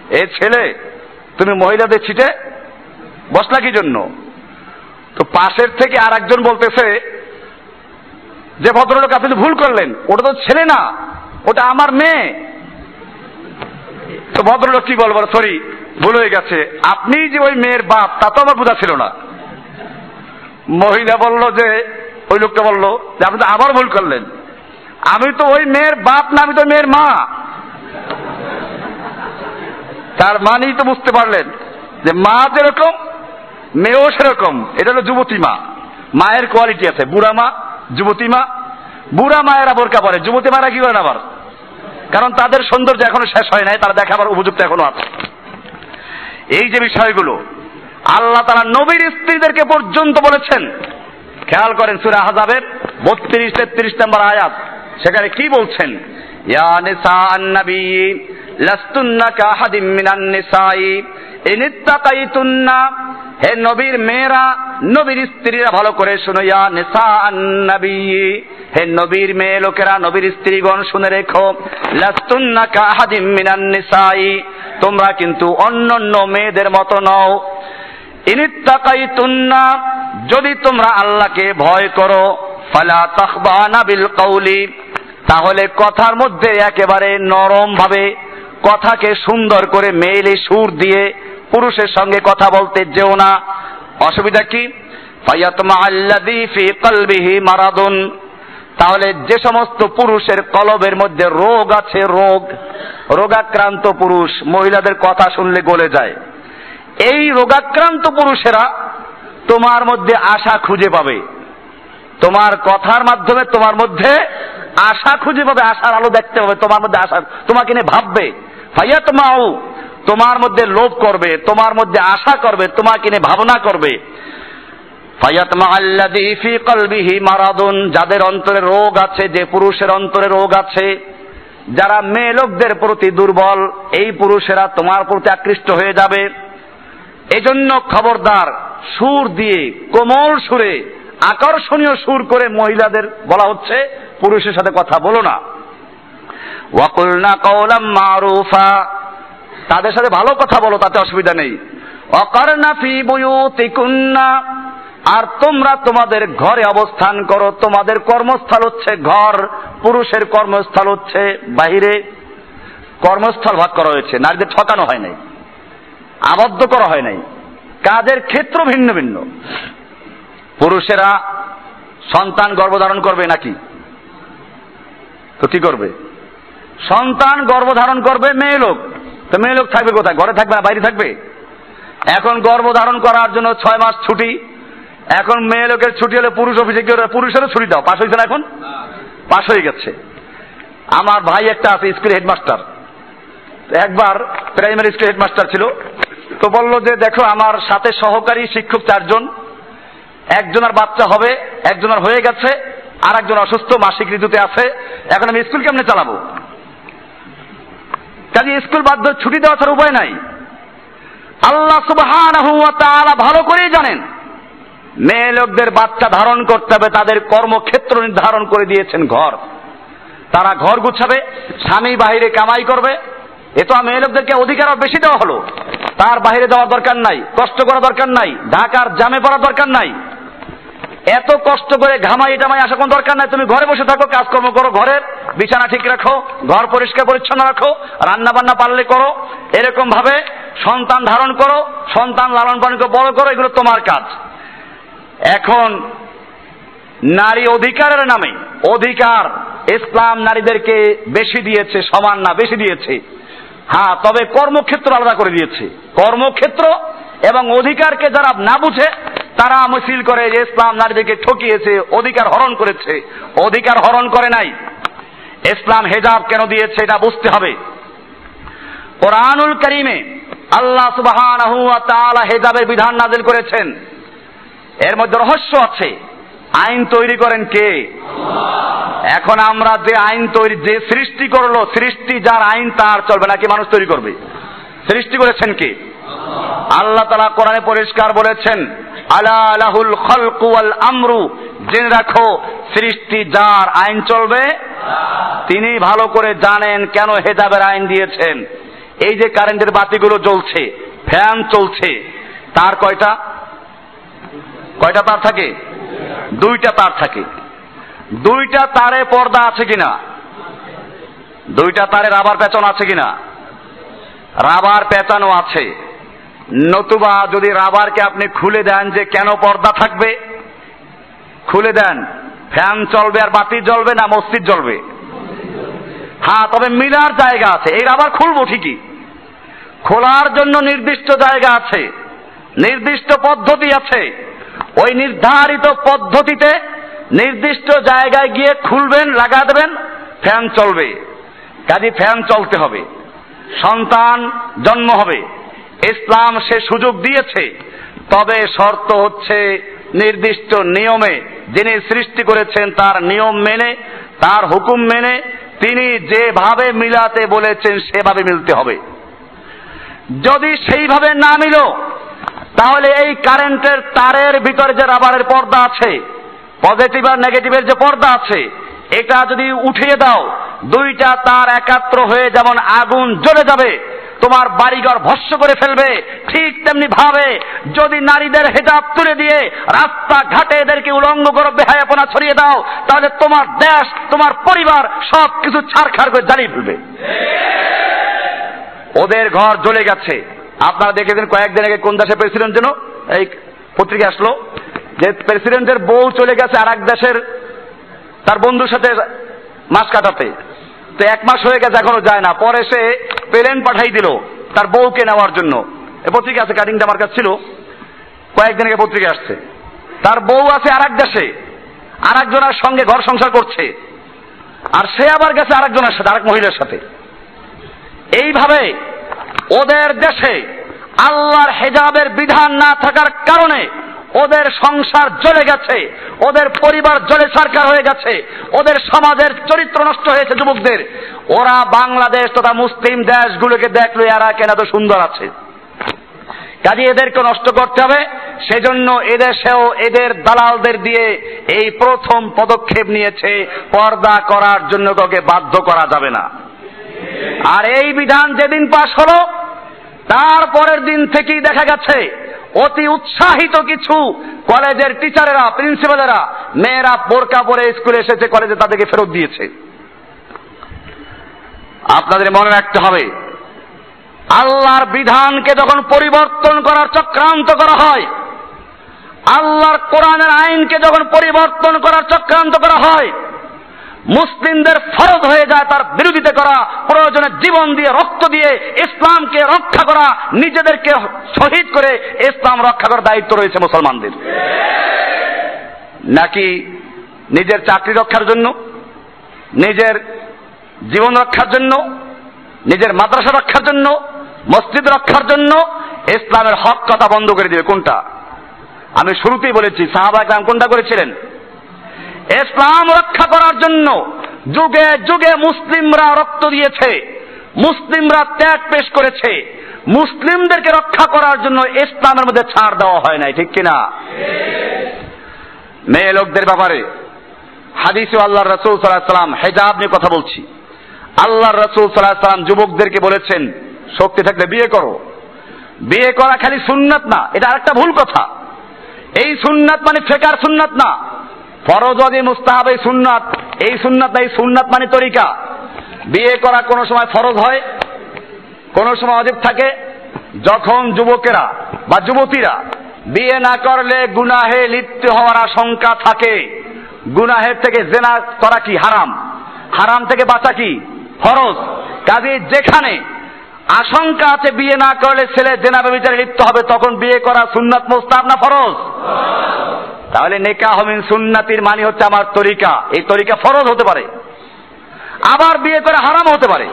এ ছেলে, তুমি মহিলাদের ছিটে বসলা কি জন্য? তো পাশের থেকে আর একজন বলতেছে, যে ভদ্রলোক, আপনি ভুল করলেন, ওটা তো ছেলে না, ওটা আমার মেয়ে। তো ভদ্রলোক কি বলব সরি, ভুল হয়ে গেছে, আপনি যে ওই মেয়ের বাপ, তা তো আমার বোঝা ছিল না। মহিলা বলল যে ওই লোকটা বলল যে, আপনি তো আবার ভুল করলেন। আমি তো ওই মেয়ের বাপ না, আমি তো মেয়ের মা। তার মানেই তো বুঝতে পারলেন যে মা যেরকম, মেয়েও সেরকম। এটা হলো যুবতী মা। মায়ের কোয়ালিটি আছে। বুড়া মা, যুবতী মা। বুড়া মায়েরা বোরকা পরে। যুবতী মায়েরা কি করেন আবার? কারণ তাদের সৌন্দর্য এখনও শেষ হয় নাই, তারা দেখাবার উপযুক্ত এখনও আছে। এই যে বিষয়গুলো, আল্লাহ তারা নবীর স্ত্রীদেরকে পর্যন্ত বলেছেন খেয়াল করেন সুরা হাজাবের বত্রিশ, তেত্রিশ নম্বর আয়াত। সেখানে কি বলছেন? ইয়া নিসা আন্নবী লাস্তুন্না কাহাদিম মিনান নিসাই, ইনিত্তাকাইতুন্না। হে নবীর মেয়েরা, নবীর স্ত্রীরা ভালো করে শুনো, ইয়া নিসা আন্নবী হে নবীর মেয়ে লোকেরা, নবীর স্ত্রীগণ শুনে রেখো। লাস্তুন্না কাহাদিম মিনান নিসাই, তোমরা কিন্তু অন্যান্য মেয়েদের মতো নও। ইনিত্তাকাইতুন্না যদি তোমরা আল্লাহকে ভয় করো, ফালা তাখবানা বিল কৌলি তাহলে কথার মধ্যে একেবারে নরম ভাবে কথাকে সুন্দর করে মেইলে সুর দিয়ে পুরুষের সঙ্গে কথা বলতে যেও না। অসুবিধা কি? মারাদুন। তাহলে যে সমস্ত পুরুষের কলবের মধ্যে রোগ আছে, রোগ, রোগাক্রান্ত পুরুষ মহিলাদের কথা শুনলে গলে যায়। এই রোগাক্রান্ত পুরুষেরা তোমার মধ্যে আশা খুঁজে পাবে। তোমার কথার মাধ্যমে তোমার মধ্যে আশা খুঁজে পাবে, আশার আলো দেখতে পাবে, তোমার মধ্যে আশা, তোমাকে নিয়ে ভাববে। ভাইয়া, তোমাও তোমার মধ্যে লোভ করবে, তোমার মধ্যে আশা করবে, তোমাকে নিয়ে ভাবনা করবে। যাদের অন্তরে রোগ আছে, যে পুরুষের অন্তরে রোগ আছে, যারা মেয়ে লোকদের প্রতি দুর্বল, এই পুরুষেরা তোমার প্রতি আকৃষ্ট হয়ে যাবে। এজন্য খবরদার সুর দিয়ে, কোমল সুরে, আকর্ষণীয় সুর করে মহিলাদের বলা হচ্ছে, পুরুষের সাথে কথা বলো না। ওয়াকুলনা কওলাম মারুফা, তাদের সাথে ভালো কথা বলো, তাতে অসুবিধা নেই। অকারনা ফি আর তোমরা তোমাদের ঘরে অবস্থান করো, তোমাদের কর্মস্থল হচ্ছে ঘর, পুরুষের কর্মস্থল হচ্ছে বাহিরে। কর্মস্থল ভাগ করা হয়েছে, নারীদের ঠকানো হয় নাই। আবদ্ধ করা হয় নাই। কাজের ক্ষেত্র ভিন্ন ভিন্ন। পুরুষেরা সন্তান গর্ভধারণ করবে নাকি? তো কি করবে? সন্তান গর্ভধারণ করবে মেয়ে লোক। তো মেয়ে লোক থাকবে কোথায়? ঘরে থাকবে না বাইরে থাকবে? এখন গর্ভধারণ করার জন্য ছয় মাস ছুটি। এখন মেয়ে লোকের ছুটি হলে পুরুষ অফিসে কি পুরুষেরও ছুটি দাও। পাশ হয়েছে না এখন? পাশ হয়ে গেছে। আমার ভাই একটা আছে স্কুল হেডমাস্টার। একবার প্রাইমারি স্কুল হেডমাস্টার ছিল। তো বলল যে, দেখো, আমার সাথে সহকারী শিক্ষক চারজন। একজনের বাচ্চা হবে একজনের হয়ে গেছে, আর একজন অসুস্থ, মাসিক ঋতুতে আছে। এখন আমি স্কুল কেমনে চালাবো? কাজে স্কুল বাধ্য ছুটি দেওয়া ছাড়া উপায় নাই। আল্লাহ তাআলা ভালো করেই জানেন, মেয়ে লোকদের বাচ্চা ধারণ করতে হবে, তাদের কর্মক্ষেত্র নির্ধারণ করে দিয়েছেন ঘর। তারা ঘর গুছাবে, স্বামী বাহিরে কামাই করবে। এ তো মেয়ে লোকদেরকে অধিকার বেশি দেওয়া হলো। তার বাইরে যাওয়ার দরকার নাই, কষ্ট করা দরকার নাই, ঢাকার জামে পড়ার দরকার নাই। এত কষ্ট করে ঘামাই টামাই আসা কোনো দরকার নাই। তুমি ঘরে বসে থাকো, কাজকর্ম করো, ঘরের বিছানা ঠিক রাখো, ঘর পরিষ্কার পরিচ্ছন্ন রাখো রান্না বান্না পারলে করো এরকম ভাবে সন্তান ধারণ করো, সন্তান লালন পালন করে বড় করো, এগুলো তোমার কাজ। এখন নারী অধিকারের নামে, অধিকার ইসলাম নারীদেরকে বেশি দিয়েছে, সমান না, বেশি দিয়েছে। হ্যাঁ তবে কর্মক্ষেত্র আলাদা করে দিয়েছে। কর্মক্ষেত্র এবং অধিকারকে যারা না বুঝে, তারা মিছিল করে যে ইসলাম নারীদেরকে ঠকিয়েছে, অধিকার হরণ করেছে। অধিকার হরণ করে নাই। ইসলাম হেজাব কেন দিয়েছে, এটা বুঝতে হবে। কোরআনুল করিমে আল্লাহ তাআলা হেজাবের বিধান নাজিল করেছেন। এর মধ্যে রহস্য আছে। আইন তৈরি করেন কে? এখন আমরা যে আইন তৈরি, যে সৃষ্টি করল, সৃষ্টি যার আইন তার চলবে নাকি মানুষ তৈরি করবে? সৃষ্টি করেছেন কে? আল্লাহ তালা কোরআনে পরিষ্কার বলেছেন, আলা লাহুল খলকু ওয়াল আমরু জেনে রাখো, সৃষ্টি যার আইন চলবে, তিনি ভালো করে জানেন কেন হেজাবের আইন দিয়েছেন। এই যে কারেন্টের বাতিগুলো জ্বলছে, ফ্যান চলছে, তার কয়টা? কয়টা তার থাকে? দুইটা তার থাকে। দুইটা তারে পর্দা আছে কিনা? দুইটা তারে রাবার পেঁচানো আছে কিনা? রাবার পেঁচানো আছে। নতুবা যদি রাবারকে আপনি খুলে দেন যে কেন পর্দা থাকবে? খুলে দেন। ফ্যান চলবে আর বাতি জ্বলবে না মসজিদ জ্বলবে? হ্যাঁ তবে মিলার জায়গা আছে। এই রাবার খুলবো ঠিকই। খোলার জন্য নির্দিষ্ট জায়গা আছে। নির্দিষ্ট পদ্ধতি আছে। ওই নির্ধারিত পদ্ধতিতে নির্দিষ্ট জায়গায় গিয়ে খুলবেন লাগা দেবেন ফ্যান চলবে। কাজী ফ্যান চলতে হবে। সন্তান জন্ম হবে। ইসলাম সে সুযোগ দিয়েছে। তবে শর্ত হচ্ছে নির্দিষ্ট নিয়মে যিনি সৃষ্টি করেছেন তার নিয়ম মেনে, তার হুকুম মেনে, তিনি যেভাবে মিলাতে বলেছেন সেভাবে মিলতে হবে। যদি সেইভাবে না মিলো তাহলে এই কারেন্টের তারের ভিতরে যে রাবারের পর্দা আছে পজিটিভ আর নেগেটিভের যে পর্দা আছে, এটা যদি উঠিয়ে দাও, দুইটা তার একাত্র হয়ে যেমন আগুন জ্বলে যাবে, তোমার বাড়িঘর ভস্য করে ফেলবে, ঠিক তেমনি ভাবে যদি নারীদের হেজাব তুলে দিয়ে রাস্তা ঘাটে এদেরকে উলঙ্গ করে বেহায়াপনা ছড়িয়ে দাও, তাহলে তোমার দেশ, তোমার পরিবার সব কিছু ছাড়খাড় করে জ্বালিয়ে ফেলবে। ওদের ঘর জ্বলে গেছে। আপনারা দেখেছেন কয়েকদিন আগে কোন দেশের প্রেসিডেন্ট যেন এই পত্রিকা আসলো, যে প্রেসিডেন্টের বউ চলে গেছে আর এক দেশের তার বন্ধুর সাথে মাস কাটাতে। তো এক মাস হয়ে গেছে, এখনও যায় না। পরে সে প্লেন পাঠাই দিল তার বউকে নেওয়ার জন্য। এ পত্রিকা আছে কাটিংটা আমার কাছে ছিল। কয়েকদিন আগে পত্রিকা আসছে। তার বউ আছে আর এক দেশে। আর একজনের সঙ্গে ঘর সংসার করছে। আর সে আবার গেছে আরেকজনের সাথে, আরেক মহিলার সাথে। এইভাবে ওদের দেশে আল্লাহর হেজাবের বিধান না থাকার কারণে ওদের সংসার জ্বলে গেছে, ওদের পরিবার জলে সরকার হয়ে গেছে, ওদের সমাজের চরিত্র নষ্ট হয়েছে যুবকদের। ওরা বাংলাদেশ তথা মুসলিম দেশগুলোকে দেখল এরা কেন এত সুন্দর আছে। কাজে এদেরকে নষ্ট করতে হবে, সেজন্য এদেশেও এদের দালালদের দিয়ে এই প্রথম পদক্ষেপ নিয়েছে, পর্দা করার জন্য কাউকে বাধ্য করা যাবে না। আর এই বিধান যেদিন পাশ হলো তারপরের দিন থেকেই দেখা গেছে, অতি উৎসাহিত কিছু কলেজের টিচারেরা, প্রিন্সিপালেরা, মেয়েরা বোরকা পরে স্কুলে এসেছে, কলেজে তাদেরকে ফেরত দিয়েছে। আপনাদের মনে রাখতে হবে, আল্লাহর বিধানকে যখন পরিবর্তন করার চক্রান্ত করা হয়, আল্লাহর কোরআনের আইনকে যখন পরিবর্তন করার চক্রান্ত করা হয় মুসলিমদের ফরজ হয়ে যায় তার বিরোধিতা করা, প্রয়োজনে জীবন দিয়ে রক্ত দিয়ে ইসলামকে রক্ষা করা, নিজেদেরকে শহীদ করে ইসলাম রক্ষা করার দায়িত্ব রয়েছে মুসলমানদের। নাকি নিজের চাকরি রক্ষার জন্য, নিজের জীবন রক্ষার জন্য, নিজের মাদ্রাসা রক্ষার জন্য, মসজিদ রক্ষার জন্য ইসলামের হক কথা বন্ধ করে দিবে, কোনটা? আমি শুরুতেই বলেছি সাহাবা একরাম কোনটা করেছিলেন? ইসলাম রক্ষা করার জন্য যুগে যুগে মুসলিমরা রক্ত দিয়েছে, মুসলিমরা ত্যাগ পেশ করেছে। মুসলিমদেরকে রক্ষা করার জন্য ইসলামের মধ্যে ছাড় দেওয়া হয় নাই, ঠিক কিনা? মেয়ে লোকদের ব্যাপারে হাদিস আল্লাহ রসুল সাল্লাহ সাল্লাম হেজাব নিয়ে কথা বলছি। আল্লাহ রসুল সাল্লাহ সাল্লাম যুবকদেরকে বলেছেন, শক্তি থাকলে বিয়ে করো। বিয়ে করা খালি সুন্নাত না, এটা আরেকটা ভুল কথা। এই সুন্নাত মানে ফেকার সুন্নাত না। ফরজ ওয়াজি মুস্তাহাব এই সুন্নাত। এই সুন্নাত না এই সুন্নাত মানে তরিকা। বিয়ে করা কোনো সময় ফরজ হয়, কোনো সময় অজীব থাকে। যখন যুবকেরা বা যুবতীরা বিয়ে না করলে গুনাহে লিপ্ত হওয়ার আশঙ্কা থাকে। গুনাহের থেকে জেনা করা কি হারাম? হারাম থেকে বাঁচা কি ফরজ? কাজে যেখানে আশঙ্কা আছে বিয়ে না করলে ছেলে জেনা বিচারে লিপ্ত হবে, তখন বিয়ে করা সুন্নাত মোস্তাব না ফরজ? তাহলে নেকা হমিন সুন্নাতির মানে হচ্ছে আমার তরিকা। এই তরিকা ফরজ হতে পারে। আবার বিয়ে করে হারাম হতে পারে।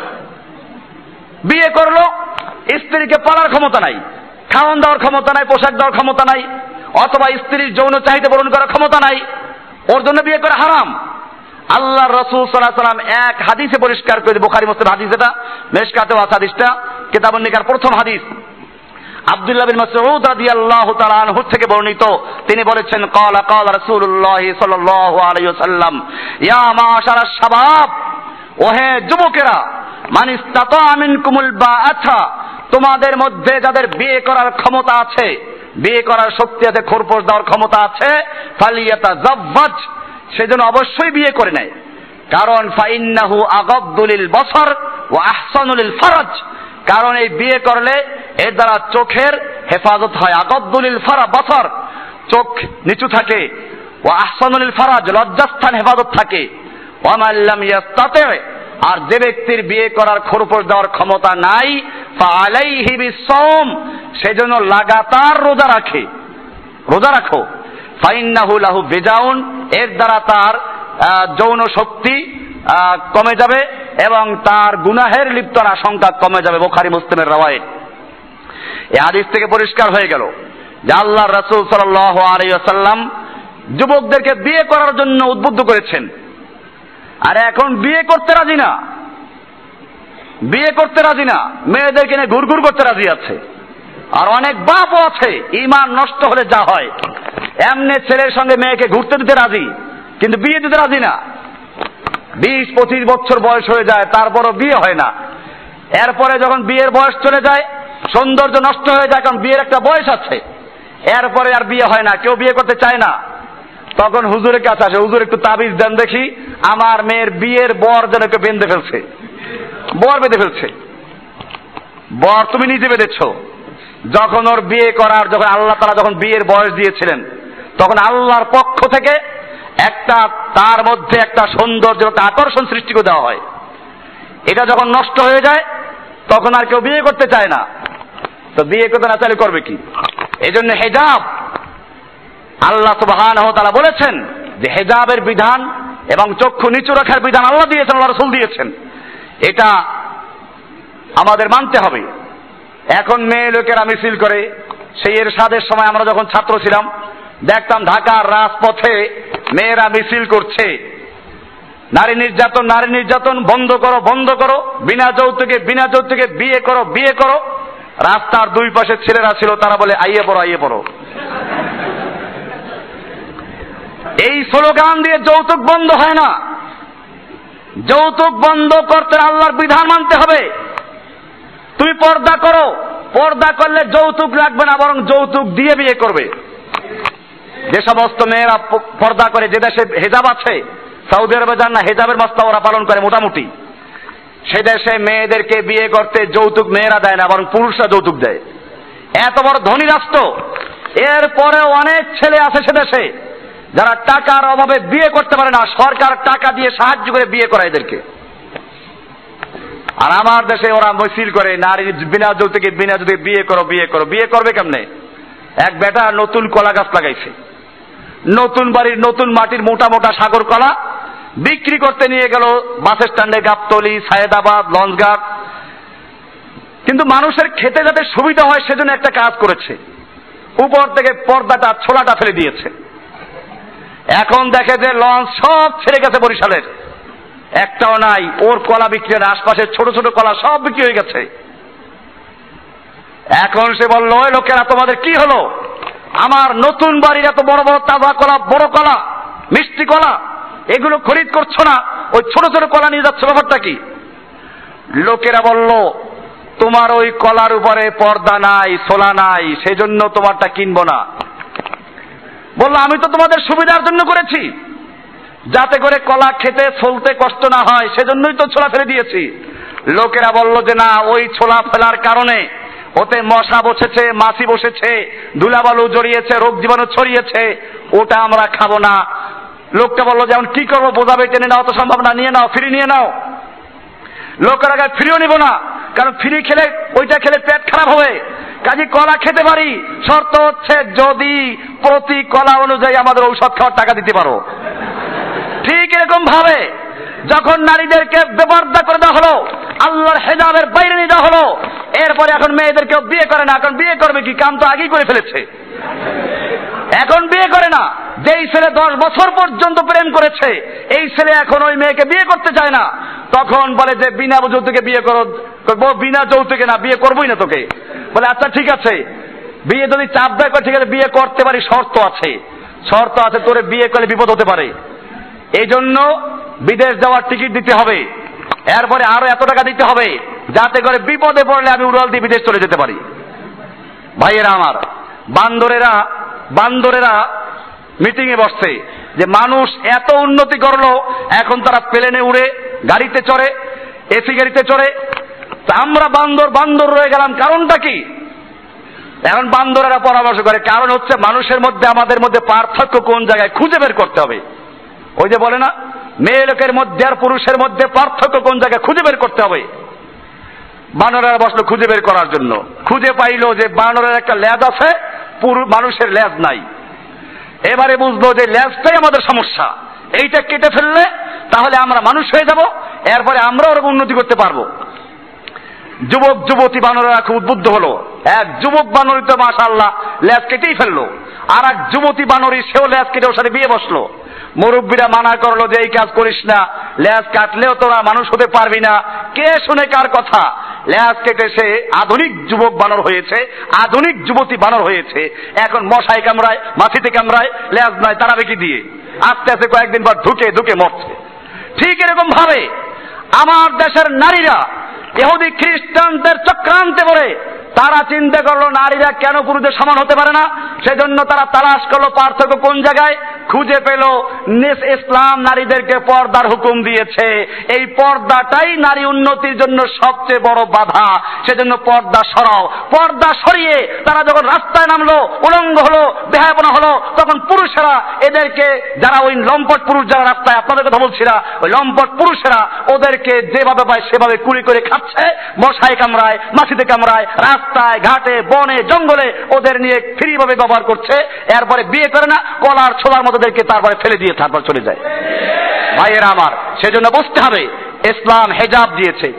বিয়ে করল, স্ত্রীকে পালার ক্ষমতা নাই, খাওয়ান দেওয়ার ক্ষমতা নাই, পোশাক দেওয়ার ক্ষমতা নাই, অথবা স্ত্রীর যৌন চাহিদা পূরণ করার ক্ষমতা নাই, ওর জন্য বিয়ে করে হারাম। আল্লাহ রসুল সাল্লাহ সাল্লাম এক হাদিসে পরিষ্কার করে বোখারি, মুসলিম হাদিস এটা মেশকাতে হাদিসটা, কেতাবন নিকার প্রথম হাদিস। আব্দুল্লাহ বিন মাসউদ রাদিয়াল্লাহু তাআলা আনহু থেকে বর্ণিত। তিনি বলেছেন ক্বালা ক্বালা রাসূলুল্লাহ সাল্লাল্লাহু আলাইহি ওয়াসাল্লাম, ইয়া মাশারাশ শাবাব, ওহে যুবকেরা, মান ইসতাতা মিনকুমুল বাআথা, তোমাদের মধ্যে যাদের বিয়ে করার ক্ষমতা আছে, বিয়ে করার শক্তি আছে, খোরপোশ দেওয়ার ক্ষমতা আছে ফালিয়াতা জাব্বাজ সেজন্য অবশ্যই বিয়ে করে নেয়। কারণ ফাইন্নাহু আগাবদুলিল বসর ও আহসানুলিল ফরজ। কারণ এই বিয়ে করলে এর দ্বারা চোখের হেফাজত হয়। আগদ্দুলিল ফারা বছর চোখ নিচু থাকে। ও আহসানুল ফারাজ, লজ্জাস্থান হেফাজত থাকে। ওয়ামাল্লাম ইয়াস্তাতে। আর যে ব্যক্তির বিয়ে করার খোরপোশ দেওয়ার ক্ষমতা নাই ফালাইহি বিসওম সেজন্য লাগাতার রোজা রাখে। রোজা রাখো। ফাইন্নাহু লাহু বেজাউন, এর দ্বারা তার যৌন শক্তি কমে যাবে। এবং তার গুনাহের লিপ্তর আশঙ্কা কমে যাবে, বোখারি মুসলিমের রাওয়ায়। এই হাদিস থেকে পরিষ্কার হয়ে গেল যে আল্লাহ রাসূল সাল্লাল্লাহু আলাইহি যুবকদেরকে বিয়ে করার জন্য উদ্বুদ্ধ করেছেন। আর এখন বিয়ে করতে রাজি না। বিয়ে করতে রাজি না। মেয়েদেরকে নিয়ে ঘুরঘুর করতে রাজি আছে। আর অনেক বাপও আছে ইমান নষ্ট হলে যা হয়। এমনি ছেলের সঙ্গে মেয়েকে ঘুরতে দিতে রাজি, কিন্তু বিয়ে দিতে রাজি না। বিশ, পঁচিশ বছর বয়স হয়ে যায়, তারপরও বিয়ে হয় না। এরপরে যখন বিয়ের বয়স চলে যায়, সৌন্দর্য নষ্ট হয়ে যায়, কারণ বিয়ের একটা বয়স আছে। এরপরে আর বিয়ে হয় না, কেউ বিয়ে করতে চায় না। তখন হুজুরের কাছে আসে, হুজুর, একটু তাবিজ দেন দেখি, আমার মেয়ের বিয়ের বর যেন একটু বেঁধে ফেলছে। বর বেঁধে ফেলছে। বর তুমি নিজে বেঁধেছ। যখন ওর বিয়ে করার, যখন আল্লাহ তারা যখন বিয়ের বয়স দিয়েছিলেন, তখন আল্লাহর পক্ষ থেকে একটা তার মধ্যে একটা সৌন্দর্য, একটা আকর্ষণ সৃষ্টি করে দেওয়া হয়। এটা যখন নষ্ট হয়ে যায়, তখন আর কেউ বিয়ে করতে চায় না। তো বিয়ে করতে না চাইলে করবে কি? এই জন্য হেজাব। আল্লাহ সুবহান তারা বলেছেন যে হেজাবের বিধান এবং চক্ষু নিচু রাখার বিধান আল্লাহ দিয়েছেন, আল্লাহ রসুল দিয়েছেন। এটা আমাদের মানতে হবে। এখন মেয়ে লোকেরা মিছিল করে, সেই এর সাদের সময় আমরা যখন ছাত্র ছিলাম দেখতাম ঢাকার রাজপথে মেয়েরা মিছিল করছে। নারী নির্যাতন নারী নির্যাতন, বন্ধ করো বন্ধ করো। বিনা যৌতুকে বিনা যৌতুকে বিয়ে করো বিয়ে করো। রাস্তার দুই পাশে ছেলেরা ছিল, তারা বলে, আইয়ে পড়ো আইয়ে পড়ো। এই স্লোগান দিয়ে যৌতুক বন্ধ হয় না। যৌতুক বন্ধ করতে আল্লাহর বিধান মানতে হবে। তুমি পর্দা করো। পর্দা করলে যৌতুক লাগবে না, বরং যৌতুক দিয়ে বিয়ে করবে। যে সমস্ত মেয়েরা পর্দা করে যে দেশে হেজাব আছে, সৌদি আরবে যান না, হেজাবের মস্তা ওরা পালন করে মোটামুটি। সে দেশে মেয়েদেরকে বিয়ে করতে যৌতুক মেয়েরা দেয় না, বরং পুরুষরা যৌতুক দেয়। এত বড় ধনী রাষ্ট্র এরপরে অনেক ছেলে আছে সে দেশে, যারা টাকার অভাবে বিয়ে করতে পারে না, সরকার টাকা দিয়ে সাহায্য করে বিয়ে করা এদেরকে। আর আমার দেশে ওরা মিছিল করে নারী বিনা যৌতুকে বিনা যৌতুকে বিয়ে করো বিয়ে করো, বিয়ে করবে কেমনে? এক বেটা নতুন কলা গাছ লাগাইছে। নতুন বাড়ির নতুন মাটির মোটা মোটা সাগর কলা বিক্রি করতে নিয়ে গেল বাস স্ট্যান্ডে গাবতলি, সায়েদাবাদ, লঞ্চঘাট। কিন্তু মানুষের খেতে যাতে সুবিধা হয় সেজন্য একটা কাজ করেছে। উপর থেকে পর্দাটা, ছোলাটা ফেলে দিয়েছে। এখন দেখে যে লঞ্চ সব ছেড়ে গেছে বরিশালের। একটাও নাই, ওর কলা বিক্রি হয় আশপাশের ছোট ছোট কলা সব বিক্রি হয়ে গেছে। এখন সে বলল লোকেরা, তোমাদের কি হলো? আমার নতুন বাড়ির এত বড় বড় তাজা কলা, বড় কলা, মিষ্টি কলা, এগুলো খরিদ করছ না, ওই ছোট ছোট কলা নিয়ে যাচ্ছ, ব্যাপারটা কি? লোকেরা বলল, তোমার ওই কলার উপরে পর্দা নাই সোলা নাই, সেজন্য তোমারটা কিনবো না। বলল, আমি তো তোমাদের সুবিধার জন্য করেছি। যাতে করে কলা খেতে চলতে কষ্ট না হয়, সেজন্যই তো ছোলা ফেলে দিয়েছি। লোকেরা বলল যে, না, ওই ছোলা ফেলার কারণে ওতে মশা বসেছে, মাছি বসেছে ধুলাবালু জড়িয়েছে, রোগ জীবাণু ছড়িয়েছে, ওটা আমরা খাব না। লোকটা বলল, যেমন কি করব, বোঝাবে, টেনে নাও, তো সম্ভব না, নিয়ে নাও, ফ্রি নিয়ে নাও। লোকের আগে ফ্রিও নিব না, কারণ ফ্রি খেলে, ওইটা খেলে পেট খারাপ হবে। কাজে কলা খেতে পারি, শর্ত হচ্ছে যদি প্রতি কলা অনুযায়ী আমাদের ঔষধ খাওয়ার টাকা দিতে পারো। ঠিক এরকম ভাবে, যখন নারীদেরকে বেপর্দা করে দেওয়া হলো আল্লাহর হেজাবের বাইরে নিয়ে যাওয়া হলো। এরপরে এখন মেয়েদেরকেও বিয়ে করে না। এখন বিয়ে করবে কি? কাম তো আগেই করে ফেলেছে। এখন বিয়ে করে না। যেই ছেলে দশ বছর পর্যন্ত প্রেম করেছে, এই ছেলে এখন ওই মেয়েকে বিয়ে করতে চায় না। তখন বলে যে, বিনা যৌতুকে বিয়ে করো বিনা যৌতুকে না, বিয়ে করবোই না তোকে। বলে আচ্ছা ঠিক আছে। বিয়ে যদি চাপ দেয় করে ঠিক আছে, বিয়ে করতে পারি, শর্ত আছে। শর্ত আছে, তোরে বিয়ে করলে বিপদ হতে পারে। এই জন্য বিদেশ যাওয়ার টিকিট দিতে হবে। এরপরে আরও এত টাকা দিতে হবে যাতে করে বিপদে পড়লে আমি উড়াল দিয়ে বিদেশ চলে যেতে পারি। ভাইয়েরা আমার, বান্দরেরা বান্দরেরা মিটিং এ বসছে যে মানুষ এত উন্নতি করল, এখন তারা প্লেনে উড়ে, গাড়িতে চড়ে এসি গাড়িতে চড়ে। তা আমরা বান্দর বান্দর রয়ে গেলাম, কারণটা কি? এখন বান্দরেরা পরামর্শ করে, কারণ হচ্ছে মানুষের মধ্যে, আমাদের মধ্যে পার্থক্য কোন জায়গায় খুঁজে বের করতে হবে। ওই যে বলে না মেয়ে লোকের মধ্যে আর পুরুষের মধ্যে পার্থক্য কোন জায়গায়? খুঁজে বের করতে হবে। বানরেরা বসল খুঁজে বের করার জন্য। খুঁজে পাইলো যে বানরের একটা ল্যাজ আছে মানুষের ল্যাজ নাই। এবারে বুঝলো যে ল্যাজটাই আমাদের সমস্যা। এইটা কেটে ফেললে তাহলে আমরা মানুষ হয়ে যাব, এরপরে আমরা ওরকম উন্নতি করতে পারব। যুবক, যুবতী বানরেরা খুব উদ্বুদ্ধ হলো। এক যুবক বানরী তো মাশাল্লাহ ল্যাজ কেটেই ফেলল। আর এক যুবতী বানরী সেও ল্যাজ কেটে ওর সাথে বিয়ে বসল। মুরব্বীরা মানা করল যে, এই কাজ করিস না। ল্যাজ কাটলেও তোরা মানুষ হতে পারবি না। কে শুনে কার কথা? ল্যাজ কেটে সে আধুনিক যুবক বানর হয়েছে, আধুনিক যুবতী বানর হয়েছে। এখন মশাই কামড়ায় মাছিতে কামড়ায় ল্যাজ নয় তারা বেঁকি দিয়ে। আস্তে আস্তে কয়েকদিন পর ঢুকে ঢুকে মরছে। ঠিক এরকম ভাবে আমার দেশের নারীরা, ইহুদি, খ্রিস্টানদের চক্রান্তে পড়ে, তারা চিন্তা করল, নারীরা কেন পুরুষদের সমান হতে পারে না? সেজন্য তারা তালাশ করল পার্থক্য কোন জায়গায়? খুঁজে পেল নিস ইসলাম নারীদেরকে পর্দার হুকুম দিয়েছে। এই পর্দাটাই নারী উন্নতির জন্য সবচেয়ে বড় বাধা। সেজন্য পর্দা সরাও। পর্দা সরিয়ে তারা যখন রাস্তায় নামলো, উলঙ্গ হলো, বেহায়াপনা হলো, তখন পুরুষেরা এদেরকে, যারা ওই লম্পট পুরুষ যারা রাস্তায়, আপনাদের কথা বলছি না, ওই লম্পট পুরুষেরা ওদেরকে যেভাবে পায়, সেভাবে কুড়ি করে খাচ্ছে মশাই কামড়ায় মাছিতে কামড়ায়, রাস্তায়, ঘাটে, বনে, জঙ্গলে ওদের নিয়ে ফ্রি ভাবে ব্যবহার করছে। এরপরে বিয়ে করে না, কলার ছোলার মতো ওদেরকে তারপরে ফেলে দিয়ে তারপর চলে যায়। ভাইয়েরা আমার, সেজন্য বুঝতে হবে। ইসলাম হেজাব দিয়েছে,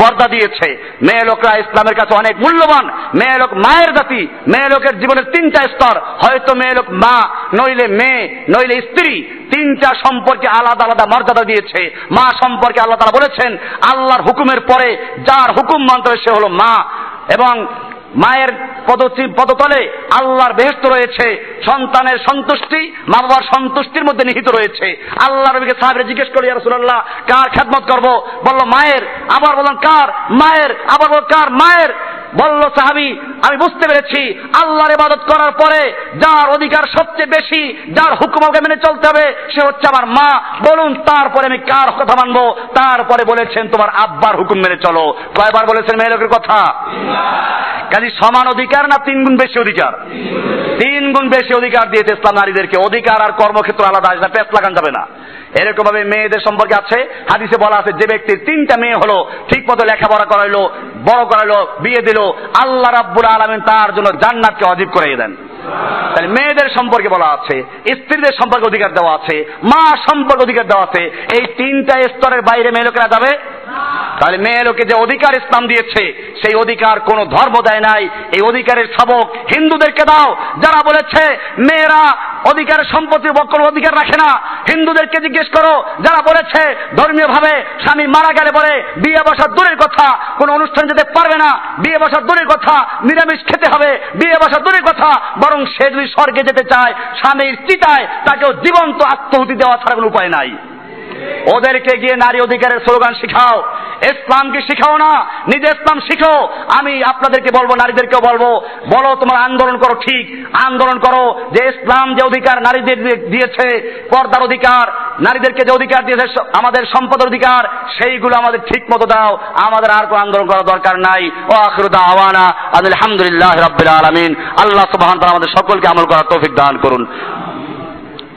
পর্দা দিয়েছে। মেয়ে লোকরা ইসলামের কাছে অনেক মূল্যবান। মেয়ে লোক মায়ের জাতি, মেয়ে লোকের জীবনের তিনটা স্তর। হয়তো মেয়ে লোক মা, নইলে মেয়ে, নইলে স্ত্রী। তিনটা সম্পর্কে আলাদা আলাদা মর্যাদা দিয়েছে। মা সম্পর্কে আল্লাহ তারা বলেছেন, আল্লাহর হুকুমের পরে যার হুকুম মানতে হবে সে হলো মা। এবং মায়ের পদতলে আল্লাহর বেহস্ত রয়েছে, সন্তানের সন্তুষ্টি মা বাবার সন্তুষ্টির মধ্যে নিহিত রয়েছে। আল্লাহ রবিকে সাহেবের জিজ্ঞেস করি রসুল্লাহ কার খেদমত করব? বলল, মায়ের। আবার বললাম, কার? মায়ের। আবার বল কার? মায়ের। বলল, সাহাবি, আমি বুঝতে পেরেছি, আল্লাহর ইবাদত করার পরে যার অধিকার সবচেয়ে বেশি, যার হুকুম আমাকে মেনে চলতে হবে, সে হচ্ছে আমার মা। বলুন, তারপরে আমি কার কথা মানবো? তারপরে বলেছেন, তোমার আব্বার হুকুম মেনে চলো। কয়বার বলেছেন মেয়ে লোকের কথা? কাজে সমান অধিকার না তিন গুণ বেশি অধিকার? তিন গুণ বেশি অধিকার দিয়েছে ইসলাম নারীদেরকে। অধিকার আর কর্মক্ষেত্র আলাদা আসবে পেট লাগান যাবে না। এরকম ভাবে মেয়েদের সম্পর্কে আছে, হাদিসে বলা আছে, যে ব্যক্তির তিনটা মেয়ে হলো ঠিক মতো লেখাপড়া করাইলো, বড় করাইলো, বিয়ে দিল, আল্লাহ রাব্বুল আলমিন তার জন্য জান্নাতকে অজীব করে দেন। তাহলে মেয়েদের সম্পর্কে বলা আছে, স্ত্রীদের সম্পর্কে অধিকার দেওয়া আছে, মা সম্পর্কে অধিকার দেওয়া আছে, এই তিনটা স্তরের বাইরে মেয়ে লোকেরা যাবে তাহলে মেয়ে লোকে যে অধিকার ইসলাম দিয়েছে, সেই অধিকার কোন ধর্ম দেয় নাই। এই অধিকারের সবক হিন্দুদেরকে দাও। যারা বলেছে, মেয়েরা অধিকারের সম্পত্তির কোনো অধিকার রাখে না। হিন্দুদেরকে জিজ্ঞেস করো, যারা বলেছে ধর্মীয় ভাবে স্বামী মারা গেলে পরে বিয়ে বসার দূরের কথা, কোন অনুষ্ঠান যেতে পারবে না, বিয়ে বসার দূরের কথা, নিরামিষ খেতে হবে, বিয়ে বসার দূরের কথা। বরং সে যদি স্বর্গে যেতে চায়, স্বামীর চিতায় তাকেও জীবন্ত আত্মহুতি দেওয়া ছাড়া কোনো উপায় নাই। ওদেরকে গিয়ে নারী অধিকারের স্লোগান শিখাও। ইসলামকে শিখাও না, নিজে ইসলাম শিখো। আমি আপনাদেরকে বলব, নারীদেরকেও বলব, বলো তোমার আন্দোলন করো ঠিক। আন্দোলন করো যে ইসলাম যে অধিকার নারীদের দিয়েছে, পর্দার অধিকার, নারীদেরকে যে অধিকার দিয়েছে আমাদের সম্পদের অধিকার, সেইগুলো আমাদের ঠিক মতো দাও। আমাদের আর কোনো আন্দোলন করার দরকার নাই। ও আখরুদা আওয়ানা আলহামদুলিল্লাহ রাব্বিল আলামিন। আল্লাহ তাআলা আমাদের সকলকে আমল করার তৌফিক দান করুন।